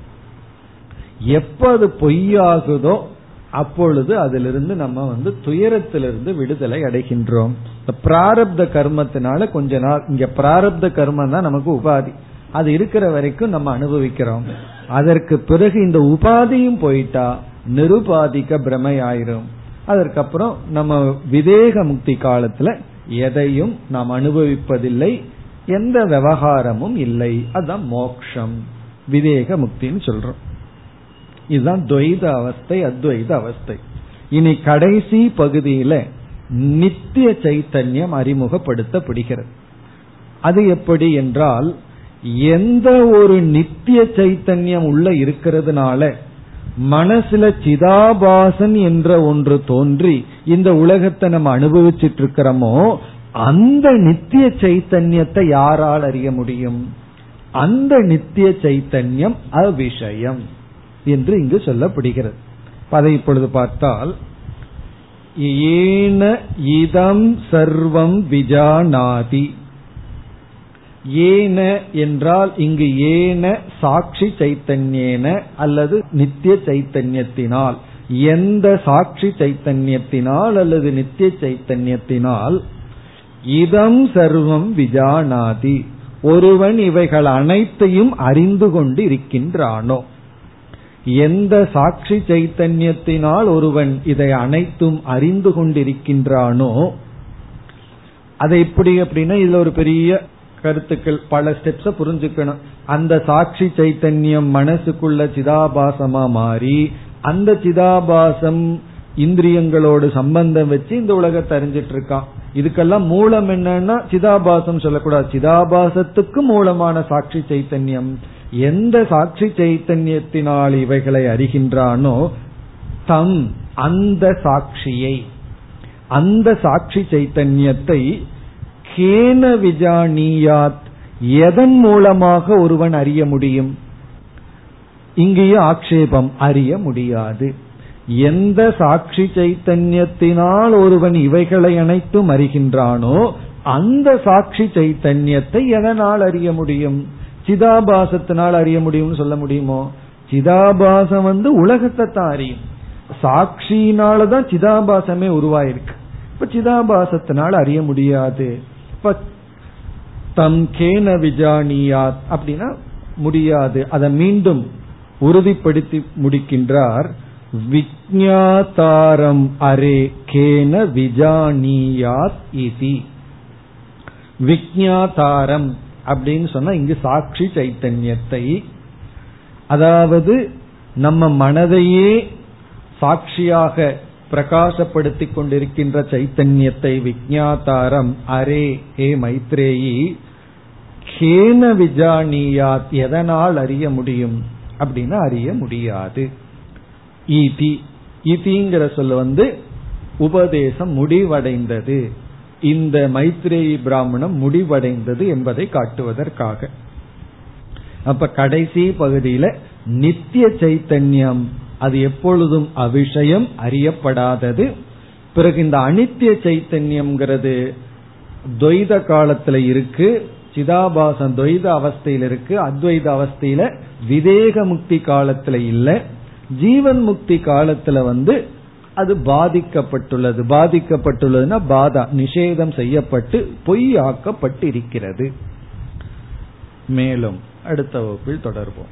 A: எப்ப அது பொய்யாகுதோ அப்பொழுது அதிலிருந்து நம்ம வந்து துயரத்திலிருந்து விடுதலை அடைகின்றோம். பிராரப்த கர்மத்தினால கொஞ்ச நாள் இங்க பிராரப்த கர்மம் தான் நமக்கு உபாதி. அது இருக்கிற வரைக்கும் நம்ம அனுபவிக்கிறோம். அதற்கு பிறகு இந்த உபாதியும் போயிட்டா நிருபாதிக்க பிரமை ஆயிரும் அதற்கப்புறம் நம்ம விதேக முக்தி காலத்துல எதையும் நாம் அனுபவிப்பதில்லை எந்த விவகாரமும் இல்லை. அதுதான் மோக்ஷம் விவேக முக்தின்னு சொல்றோம். இதுதான் துவைத அவஸ்தை அத்வைத அவஸ்தை. இனி கடைசி பகுதியில நித்திய சைத்தன்யம் அறிமுகப்படுத்தப்படுகிறது. அது எப்படி என்றால் எந்த ஒரு நித்திய சைத்தன்யம் உள்ள இருக்கிறதுனால மனசுல சிதாபாசன் என்ற ஒன்று தோன்றி இந்த உலகத்தை நம்ம அனுபவிச்சுட்டு இருக்கிறோமோ அந்த நித்திய சைத்தன்யத்தை யாரால் அறிய முடியும்? அந்த நித்திய சைத்தன்யம் அவிஷயம் என்று இங்கு சொல்லப்படுகிறது. அதை இப்பொழுது பார்த்தால் ஏன இதம் சர்வம் விஜானாதி ஏன என்றால் இங்கு ஏன சாட்சி சைத்தன்யேன அல்லது நித்திய சைத்தன்யத்தினால். எந்த சாட்சி சைத்தன்யத்தினால் அல்லது நித்திய சைத்தன்யத்தினால்? இதம் சர்வம் விஜானாதி. ஒருவன் இவைகள் அனைத்தையும் அறிந்து கொண்டு இருக்கின்றானோ எந்த சாட்சி சைத்தன்யத்தினால் ஒருவன் இதை அனைத்தும் அறிந்து கொண்டிருக்கின்றானோ? அதை எப்படி அப்படின்னா இதுல ஒரு பெரிய கருத்துக்கள் பல ஸ்டெப்ஸ புரிஞ்சுக்கணும். அந்த சாட்சி சைத்தன்யம் மனசுக்குள்ள சிதாபாசமா மாறி அந்த சிதாபாசம் இந்திரியங்களோடு சம்பந்தம் வச்சு இந்த உலகத்தை அறிஞ்சிட்டு இருக்கான். இதுக்கெல்லாம் மூலம் என்னன்னா சிதாபாசம் சொல்லக்கூடாது. சிதாபாசத்துக்கு மூலமான சாட்சி சைத்தன்யம். எந்த சாட்சி சைத்தன்யத்தினால் இவைகளை அறிகின்றானோ தம் அந்த சாட்சியை அந்த சாட்சி சைத்தன்யத்தை கேன விஜானியாத் எதன் மூலமாக ஒருவன் அறிய முடியும்? இங்கேயும் ஆக்ஷேபம் அறிய முடியாது. எந்த சாட்சி சைத்தன்யத்தினால் ஒருவன் இவைகளை அனைத்தும் அறிகின்றானோ அந்த சாட்சி சைத்தன்யத்தை எதனால் அறிய முடியும்? சிதாபாசத்தினால் அறிய முடியும்னு சொல்ல முடியுமோ? சிதாபாசம் வந்து உலகத்தை தான் அறியும். சாட்சியினாலதான் சிதாபாசமே உருவாயிருக்கு. இப்ப சிதாபாசத்தினால் அறிய முடியாது. தம் கேன விஜானியாத் அப்படின்னா முடியாது. அதை மீண்டும் உறுதிப்படுத்தி முடிக்கின்றார். விஜாதாரம் அரே கேன விஜானியாத் இதி. விக்ஞாதாரம் அப்படின்னு சொன்னா இங்கு சாட்சி சைத்தன்யத்தை. அதாவது நம்ம மனதையே சாட்சியாக பிரகாசப்படுத்திக் கொண்டிருக்கின்ற சைத்தன்யத்தை விஜாத்தாரம் அரே ஹே மைத்ரேயி கேன விஜானியாத் எதனால் அறிய முடியும்? அப்படின்னு அறிய முடியாது. ஈதி. ஈதிங்கிற சொல்ல வந்து உபதேசம் முடிவடைந்தது. இந்த மைத்ரேயி பிராமணம் முடிவடைந்தது என்பதை காட்டுவதற்காக. அப்ப கடைசி பகுதியில நித்திய சைத்தன்யம் அது எப்பொழுதும் அவிஷயம் அறியப்படாதது. பிறகு இந்த அனித்திய சைத்தன்யம்ங்கிறது துவைத காலத்துல இருக்கு. சிதாபாசம் துவைத அவஸ்தையில இருக்கு. அத்வைத அவஸ்தையில விதேக முக்தி காலத்துல இல்ல. ஜீவன் முக்தி காலத்துல வந்து அது பாதிக்கப்பட்டுள்ளது. பாதிக்கப்பட்டுள்ளதுன்னா பாதா நிஷேதம் செய்யப்பட்டு பொய்யாக்கப்பட்டு இருக்கிறது மேலும் அடுத்த வகுப்பில் தொடர்போம்